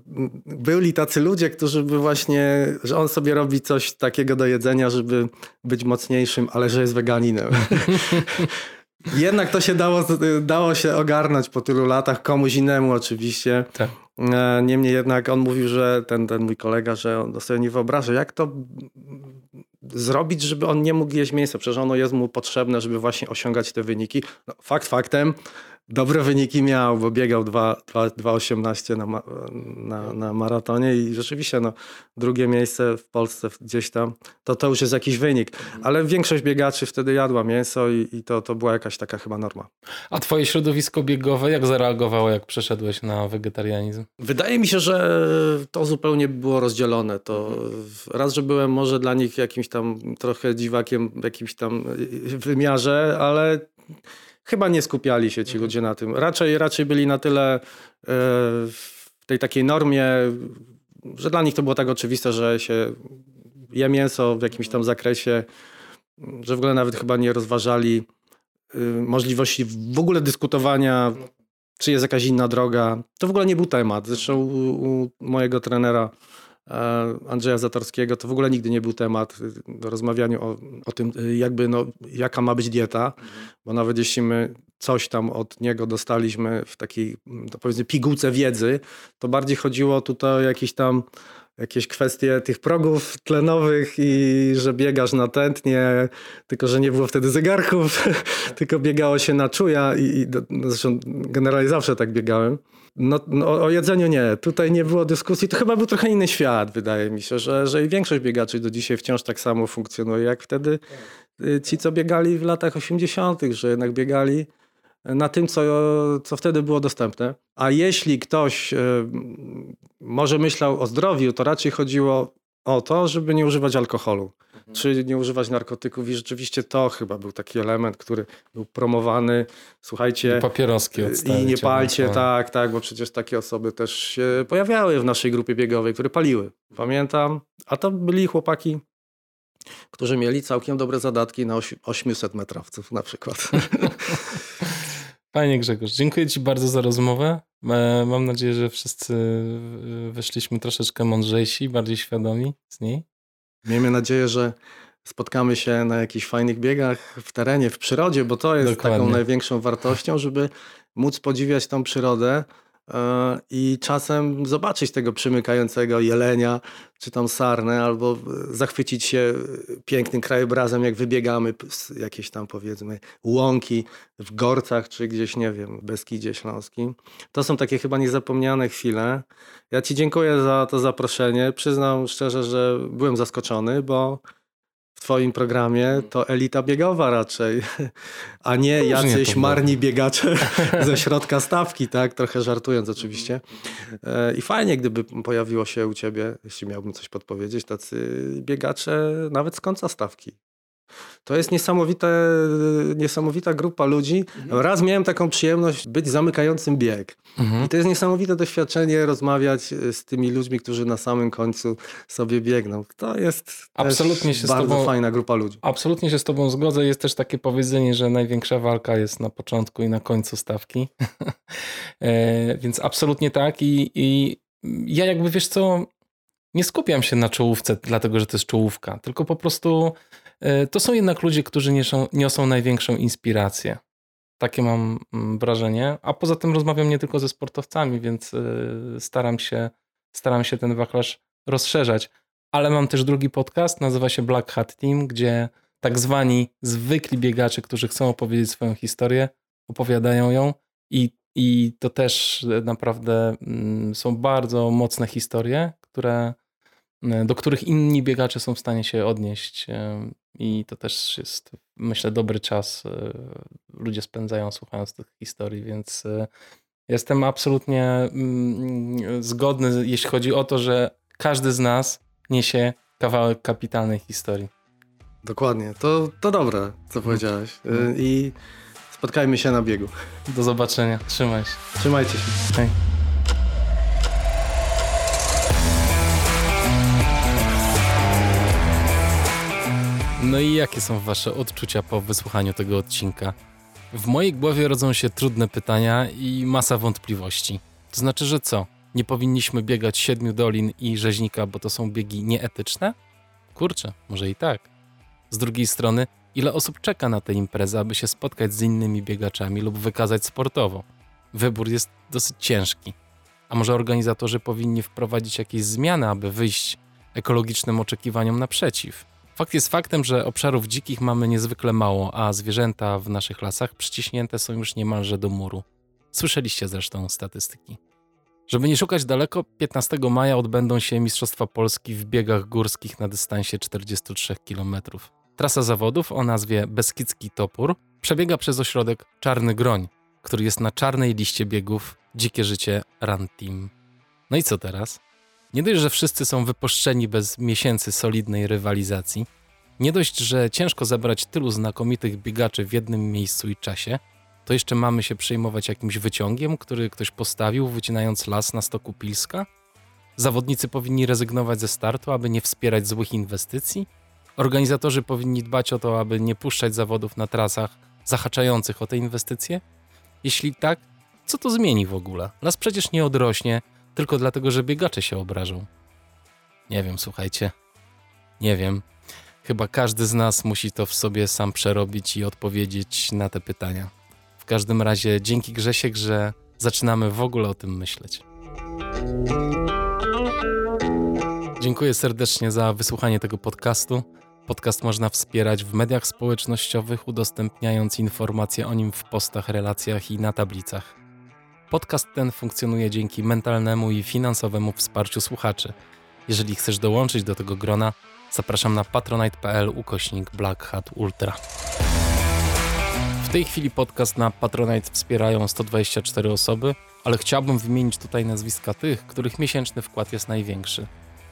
byli tacy ludzie, którzy by właśnie, że on sobie robi coś takiego do jedzenia, żeby być mocniejszym, ale że jest weganinem. Jednak to się dało, dało się ogarnąć po tylu latach, komuś innemu oczywiście. Tak. E, niemniej jednak on mówił, że ten, ten mój kolega, że on sobie nie wyobraża, jak to zrobić, żeby on nie mógł jeść mięsa. Przecież ono jest mu potrzebne, żeby właśnie osiągać te wyniki. No, fakt faktem, dobre wyniki miał, bo biegał 2,18 na, na, na maratonie i rzeczywiście no, drugie miejsce w Polsce gdzieś tam, to to już jest jakiś wynik. Ale większość biegaczy wtedy jadła mięso i, i to, to była jakaś taka chyba norma. A twoje środowisko biegowe jak zareagowało, jak przeszedłeś na wegetarianizm? Wydaje mi się, że to zupełnie było rozdzielone. To raz, że byłem może dla nich jakimś tam trochę dziwakiem w jakimś tam wymiarze, ale chyba nie skupiali się ci mhm. ludzie na tym. Raczej, raczej byli na tyle e, w tej takiej normie, że dla nich to było tak oczywiste, że się je mięso w jakimś tam zakresie, że w ogóle nawet chyba nie rozważali y, możliwości w ogóle dyskutowania, czy jest jakaś inna droga. To w ogóle nie był temat. Zresztą u, u mojego trenera Andrzeja Zatorskiego, to w ogóle nigdy nie był temat do rozmawiania o, o tym, jakby no, jaka ma być dieta, bo nawet jeśli my coś tam od niego dostaliśmy w takiej, to powiedzmy, pigułce wiedzy, to bardziej chodziło tutaj o jakieś tam jakieś kwestie tych progów tlenowych i że biegasz na tętnie, tylko że nie było wtedy zegarków, tylko biegało się na czuja i, i zresztą generalnie zawsze tak biegałem. No, no, o jedzeniu nie. Tutaj nie było dyskusji. To chyba był trochę inny świat, wydaje mi się, że, że większość biegaczy do dzisiaj wciąż tak samo funkcjonuje, jak wtedy y, ci, co biegali w latach 80., że jednak biegali na tym, co, co wtedy było dostępne. A jeśli ktoś y, może myślał o zdrowiu, to raczej chodziło o to, żeby nie używać alkoholu. Czy nie używać narkotyków i rzeczywiście to chyba był taki element, który był promowany. Słuchajcie. I papieroski I nie palcie, tak, tak, bo przecież takie osoby też się pojawiały w naszej grupie biegowej, które paliły. Pamiętam, a to byli chłopaki, którzy mieli całkiem dobre zadatki na 800 metrowców na przykład. Fajnie Grzegorz, dziękuję Ci bardzo za rozmowę. E, mam nadzieję, że wszyscy wyszliśmy troszeczkę mądrzejsi, bardziej świadomi z niej. Miejmy nadzieję, że spotkamy się na jakichś fajnych biegach w terenie, w przyrodzie, bo to jest Dokładnie. taką największą wartością, żeby móc podziwiać tą przyrodę i czasem zobaczyć tego przymykającego jelenia, czy tam sarnę, albo zachwycić się pięknym krajobrazem, jak wybiegamy z jakieś tam powiedzmy łąki w Gorcach, czy gdzieś, nie wiem, Beskidzie Śląskim. To są takie chyba niezapomniane chwile. Ja Ci dziękuję za to zaproszenie. Przyznam szczerze, że byłem zaskoczony, bo w Twoim programie to elita biegowa raczej, a nie jacyś marni biegacze ze środka stawki, tak? Trochę żartując oczywiście. E, I fajnie, gdyby pojawiło się u Ciebie, jeśli miałbym coś podpowiedzieć, tacy biegacze nawet z końca stawki. To jest niesamowite, niesamowita grupa ludzi. Mhm. Raz miałem taką przyjemność być zamykającym bieg. Mhm. I to jest niesamowite doświadczenie rozmawiać e, z tymi ludźmi, którzy na samym końcu sobie biegną. To jest absolutnie się bardzo tobą, fajna grupa ludzi. Absolutnie się z tobą zgodzę. Jest też takie powiedzenie, że największa walka jest na początku i na końcu stawki. e, więc absolutnie tak. I, I ja jakby, wiesz co, nie skupiam się na czołówce, dlatego że to jest czołówka, tylko po prostu to są jednak ludzie, którzy niosą, niosą największą inspirację. Takie mam mm, wrażenie. A poza tym rozmawiam nie tylko ze sportowcami, więc e, staram się, staram się ten wachlarz rozszerzać. Ale mam też drugi podcast, nazywa się Black Hat Team, gdzie tak zwani zwykli biegacze, którzy chcą opowiedzieć swoją historię, opowiadają ją i, i to też naprawdę mm, są bardzo mocne historie, które, do których inni biegacze są w stanie się odnieść i to też jest, myślę, dobry czas. E, ludzie spędzają słuchając tych historii, więc e, jestem absolutnie mm, zgodny, jeśli chodzi o to, że każdy z nas niesie kawałek kapitalnej historii. Dokładnie. To, to dobre, co powiedziałeś. No. Y, I spotkajmy się na biegu. Do zobaczenia. Trzymaj się. Trzymajcie się. Hej. No i jakie są wasze odczucia po wysłuchaniu tego odcinka? W mojej głowie rodzą się trudne pytania i masa wątpliwości. To znaczy, że co? Nie powinniśmy biegać siedmiu dolin i rzeźnika, bo to są biegi nieetyczne? Kurczę, może i tak. Z drugiej strony, ile osób czeka na tę imprezę, aby się spotkać z innymi biegaczami lub wykazać sportowo? Wybór jest dosyć ciężki. A może organizatorzy powinni wprowadzić jakieś zmiany, aby wyjść ekologicznym oczekiwaniom naprzeciw? Fakt jest faktem, że obszarów dzikich mamy niezwykle mało, a zwierzęta w naszych lasach przyciśnięte są już niemalże do muru. Słyszeliście zresztą statystyki. Żeby nie szukać daleko, 15 maja odbędą się Mistrzostwa Polski w biegach górskich na dystansie 43 km. Trasa zawodów o nazwie Beskidzki Topór przebiega przez ośrodek Czarny Groń, który jest na czarnej liście biegów Dzikie Życie Run Team. No i co teraz? Nie dość, że wszyscy są wypuszczeni bez miesięcy solidnej rywalizacji, nie dość, że ciężko zebrać tylu znakomitych biegaczy w jednym miejscu i czasie, to jeszcze mamy się przejmować jakimś wyciągiem, który ktoś postawił, wycinając las na stoku Pilska? Zawodnicy powinni rezygnować ze startu, aby nie wspierać złych inwestycji? Organizatorzy powinni dbać o to, aby nie puszczać zawodów na trasach zahaczających o te inwestycje? Jeśli tak, co to zmieni w ogóle? Las przecież nie odrośnie, tylko dlatego, że biegacze się obrażą. Nie wiem, słuchajcie. Nie wiem. Chyba każdy z nas musi to w sobie sam przerobić i odpowiedzieć na te pytania. W każdym razie dzięki Grzesiek, że zaczynamy w ogóle o tym myśleć. Dziękuję serdecznie za wysłuchanie tego podcastu. Podcast można wspierać w mediach społecznościowych, udostępniając informacje o nim w postach, relacjach i na tablicach. Podcast ten funkcjonuje dzięki mentalnemu i finansowemu wsparciu słuchaczy. Jeżeli chcesz dołączyć do tego grona, zapraszam na patronite.pl ukośnik Black Hat Ultra. W tej chwili podcast na Patronite wspierają 124 osoby, ale chciałbym wymienić tutaj nazwiska tych, których miesięczny wkład jest największy.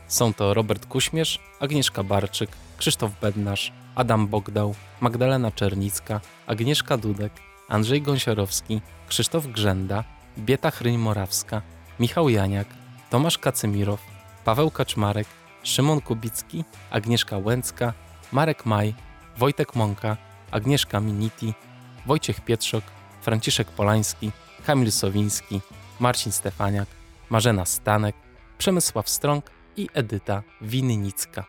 Są to Robert Kuśmierz, Agnieszka Barczyk, Krzysztof Bednarz, Adam Bogdał, Magdalena Czernicka, Agnieszka Dudek, Andrzej Gąsiorowski, Krzysztof Grzenda, Bieta Chryń-Morawska, Michał Janiak, Tomasz Kacymirow, Paweł Kaczmarek, Szymon Kubicki, Agnieszka Łęcka, Marek Maj, Wojtek Mąka, Agnieszka Miniti, Wojciech Pietrzok, Franciszek Polański, Kamil Sowiński, Marcin Stefaniak, Marzena Stanek, Przemysław Strąg i Edyta Winnicka.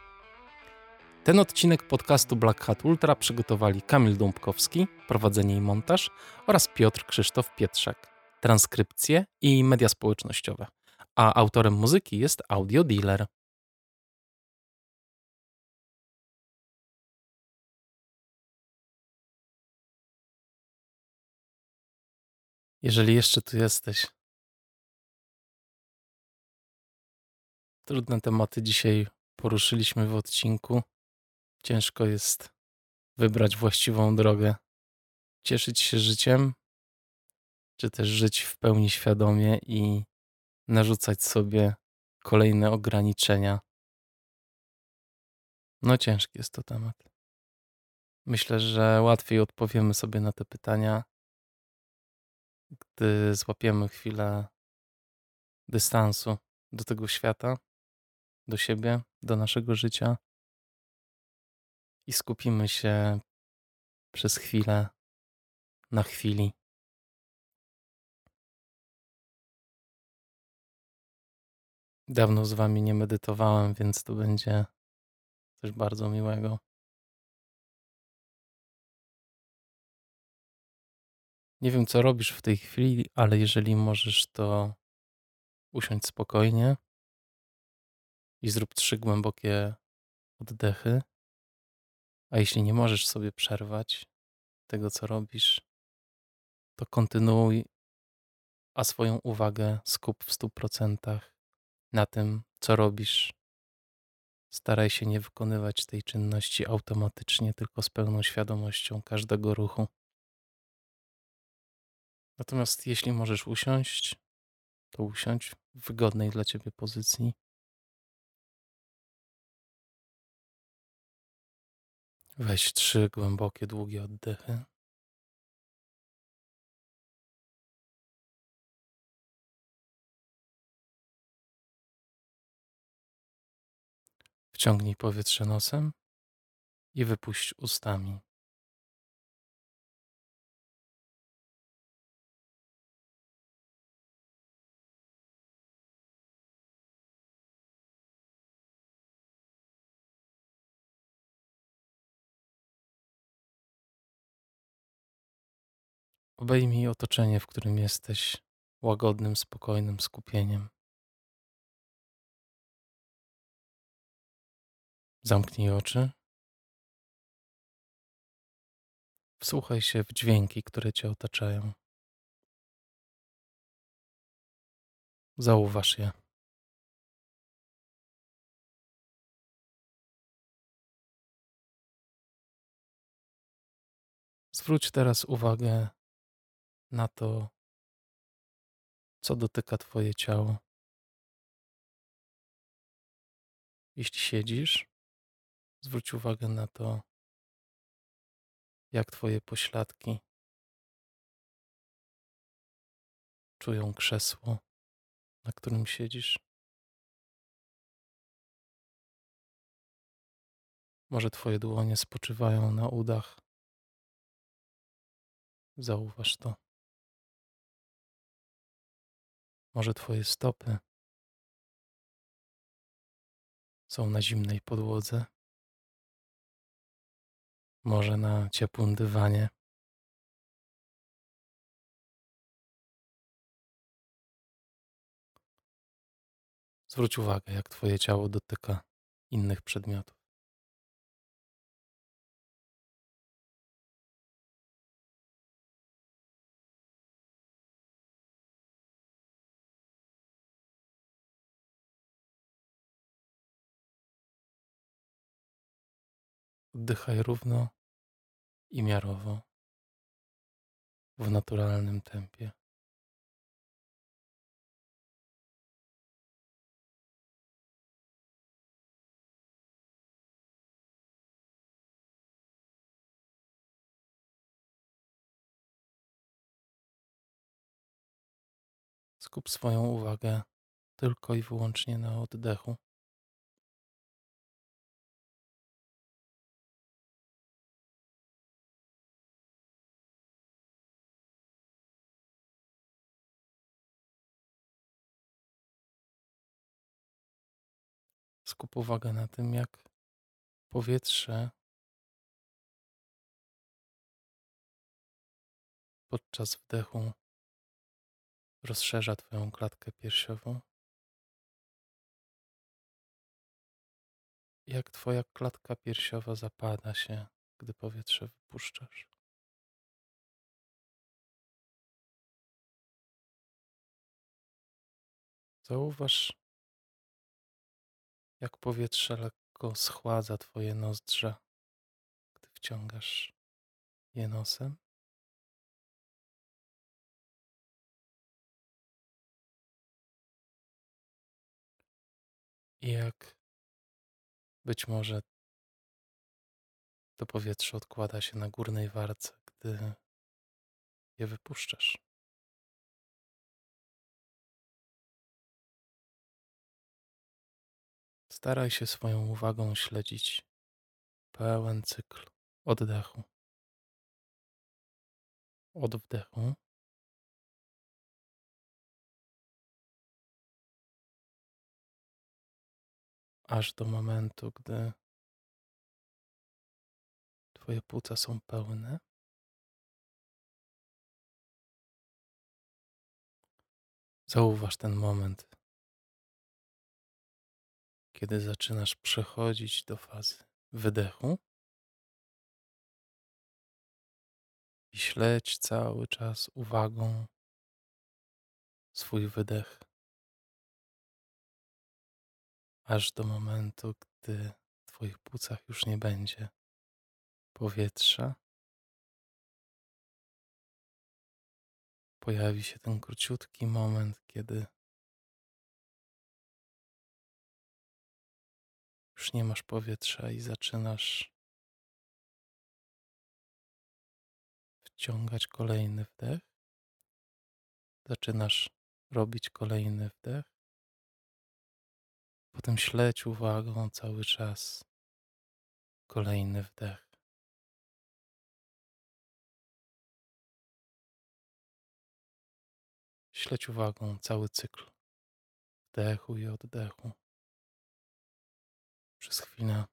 Ten odcinek podcastu Black Hat Ultra przygotowali Kamil Dąbkowski, prowadzenie i montaż oraz Piotr Krzysztof Pietrzak, transkrypcje i media społecznościowe. A autorem muzyki jest Audio Dealer. Jeżeli jeszcze tu jesteś. Trudne tematy dzisiaj poruszyliśmy w odcinku. Ciężko jest wybrać właściwą drogę. Cieszyć się życiem, czy też żyć w pełni świadomie i narzucać sobie kolejne ograniczenia. No ciężki jest to temat. Myślę, że łatwiej odpowiemy sobie na te pytania, gdy złapiemy chwilę dystansu do tego świata, do siebie, do naszego życia i skupimy się przez chwilę na chwili. Dawno z wami nie medytowałem, więc to będzie coś bardzo miłego. Nie wiem, co robisz w tej chwili, ale jeżeli możesz, to usiądź spokojnie i zrób trzy głębokie oddechy. A jeśli nie możesz sobie przerwać tego, co robisz, to kontynuuj, a swoją uwagę skup w stu procentach na tym, co robisz. Staraj się nie wykonywać tej czynności automatycznie, tylko z pełną świadomością każdego ruchu. Natomiast jeśli możesz usiąść, to usiądź w wygodnej dla ciebie pozycji. Weź trzy głębokie, długie oddechy. Wciągnij powietrze nosem i wypuść ustami. Obejmij otoczenie, w którym jesteś, łagodnym, spokojnym skupieniem. Zamknij oczy. Wsłuchaj się w dźwięki, które cię otaczają. Zauważ je. Zwróć teraz uwagę na to, co dotyka Twoje ciało. Jeśli siedzisz, zwróć uwagę na to, jak Twoje pośladki czują krzesło, na którym siedzisz. Może Twoje dłonie spoczywają na udach. Zauważ to. Może Twoje stopy są na zimnej podłodze, może na ciepłym dywanie. Zwróć uwagę, jak Twoje ciało dotyka innych przedmiotów. Oddychaj równo i miarowo, w naturalnym tempie. Skup swoją uwagę tylko i wyłącznie na oddechu. Skup uwagę na tym, jak powietrze podczas wdechu rozszerza Twoją klatkę piersiową. Jak Twoja klatka piersiowa zapada się, gdy powietrze wypuszczasz. Zauważ, jak powietrze lekko schładza Twoje nozdrza, gdy wciągasz je nosem. I jak być może to powietrze odkłada się na górnej warce, gdy je wypuszczasz. Staraj się swoją uwagą śledzić. Pełen cykl oddechu, od wdechu aż do momentu, gdy Twoje płuca są pełne. Zauważ ten moment, kiedy zaczynasz przechodzić do fazy wydechu i śledź cały czas uwagą swój wydech, aż do momentu, gdy w Twoich płucach już nie będzie powietrza. Pojawi się ten króciutki moment, kiedy już nie masz powietrza i zaczynasz wciągać kolejny wdech. Zaczynasz robić kolejny wdech. Potem śledź uwagą cały czas kolejny wdech. Śledź uwagą cały cykl wdechu i oddechu. Przez chwilę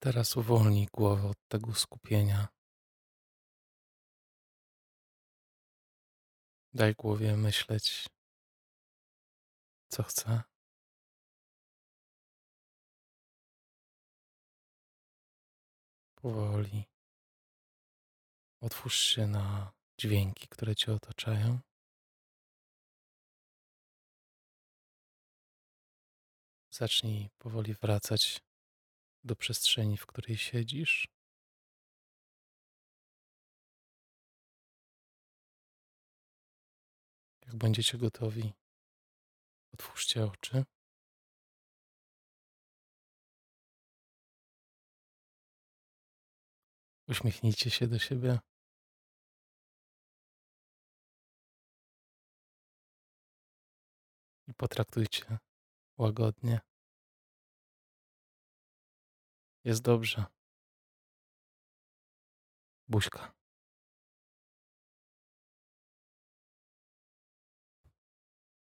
teraz uwolnij głowę od tego skupienia. Daj głowie myśleć, co chce. Powoli otwórz się na dźwięki, które cię otaczają. Zacznij powoli wracać do przestrzeni, w której siedzisz. Jak będziecie gotowi, otwórzcie oczy. Uśmiechnijcie się do siebie. I potraktujcie łagodnie. Jest dobrze. Buźka.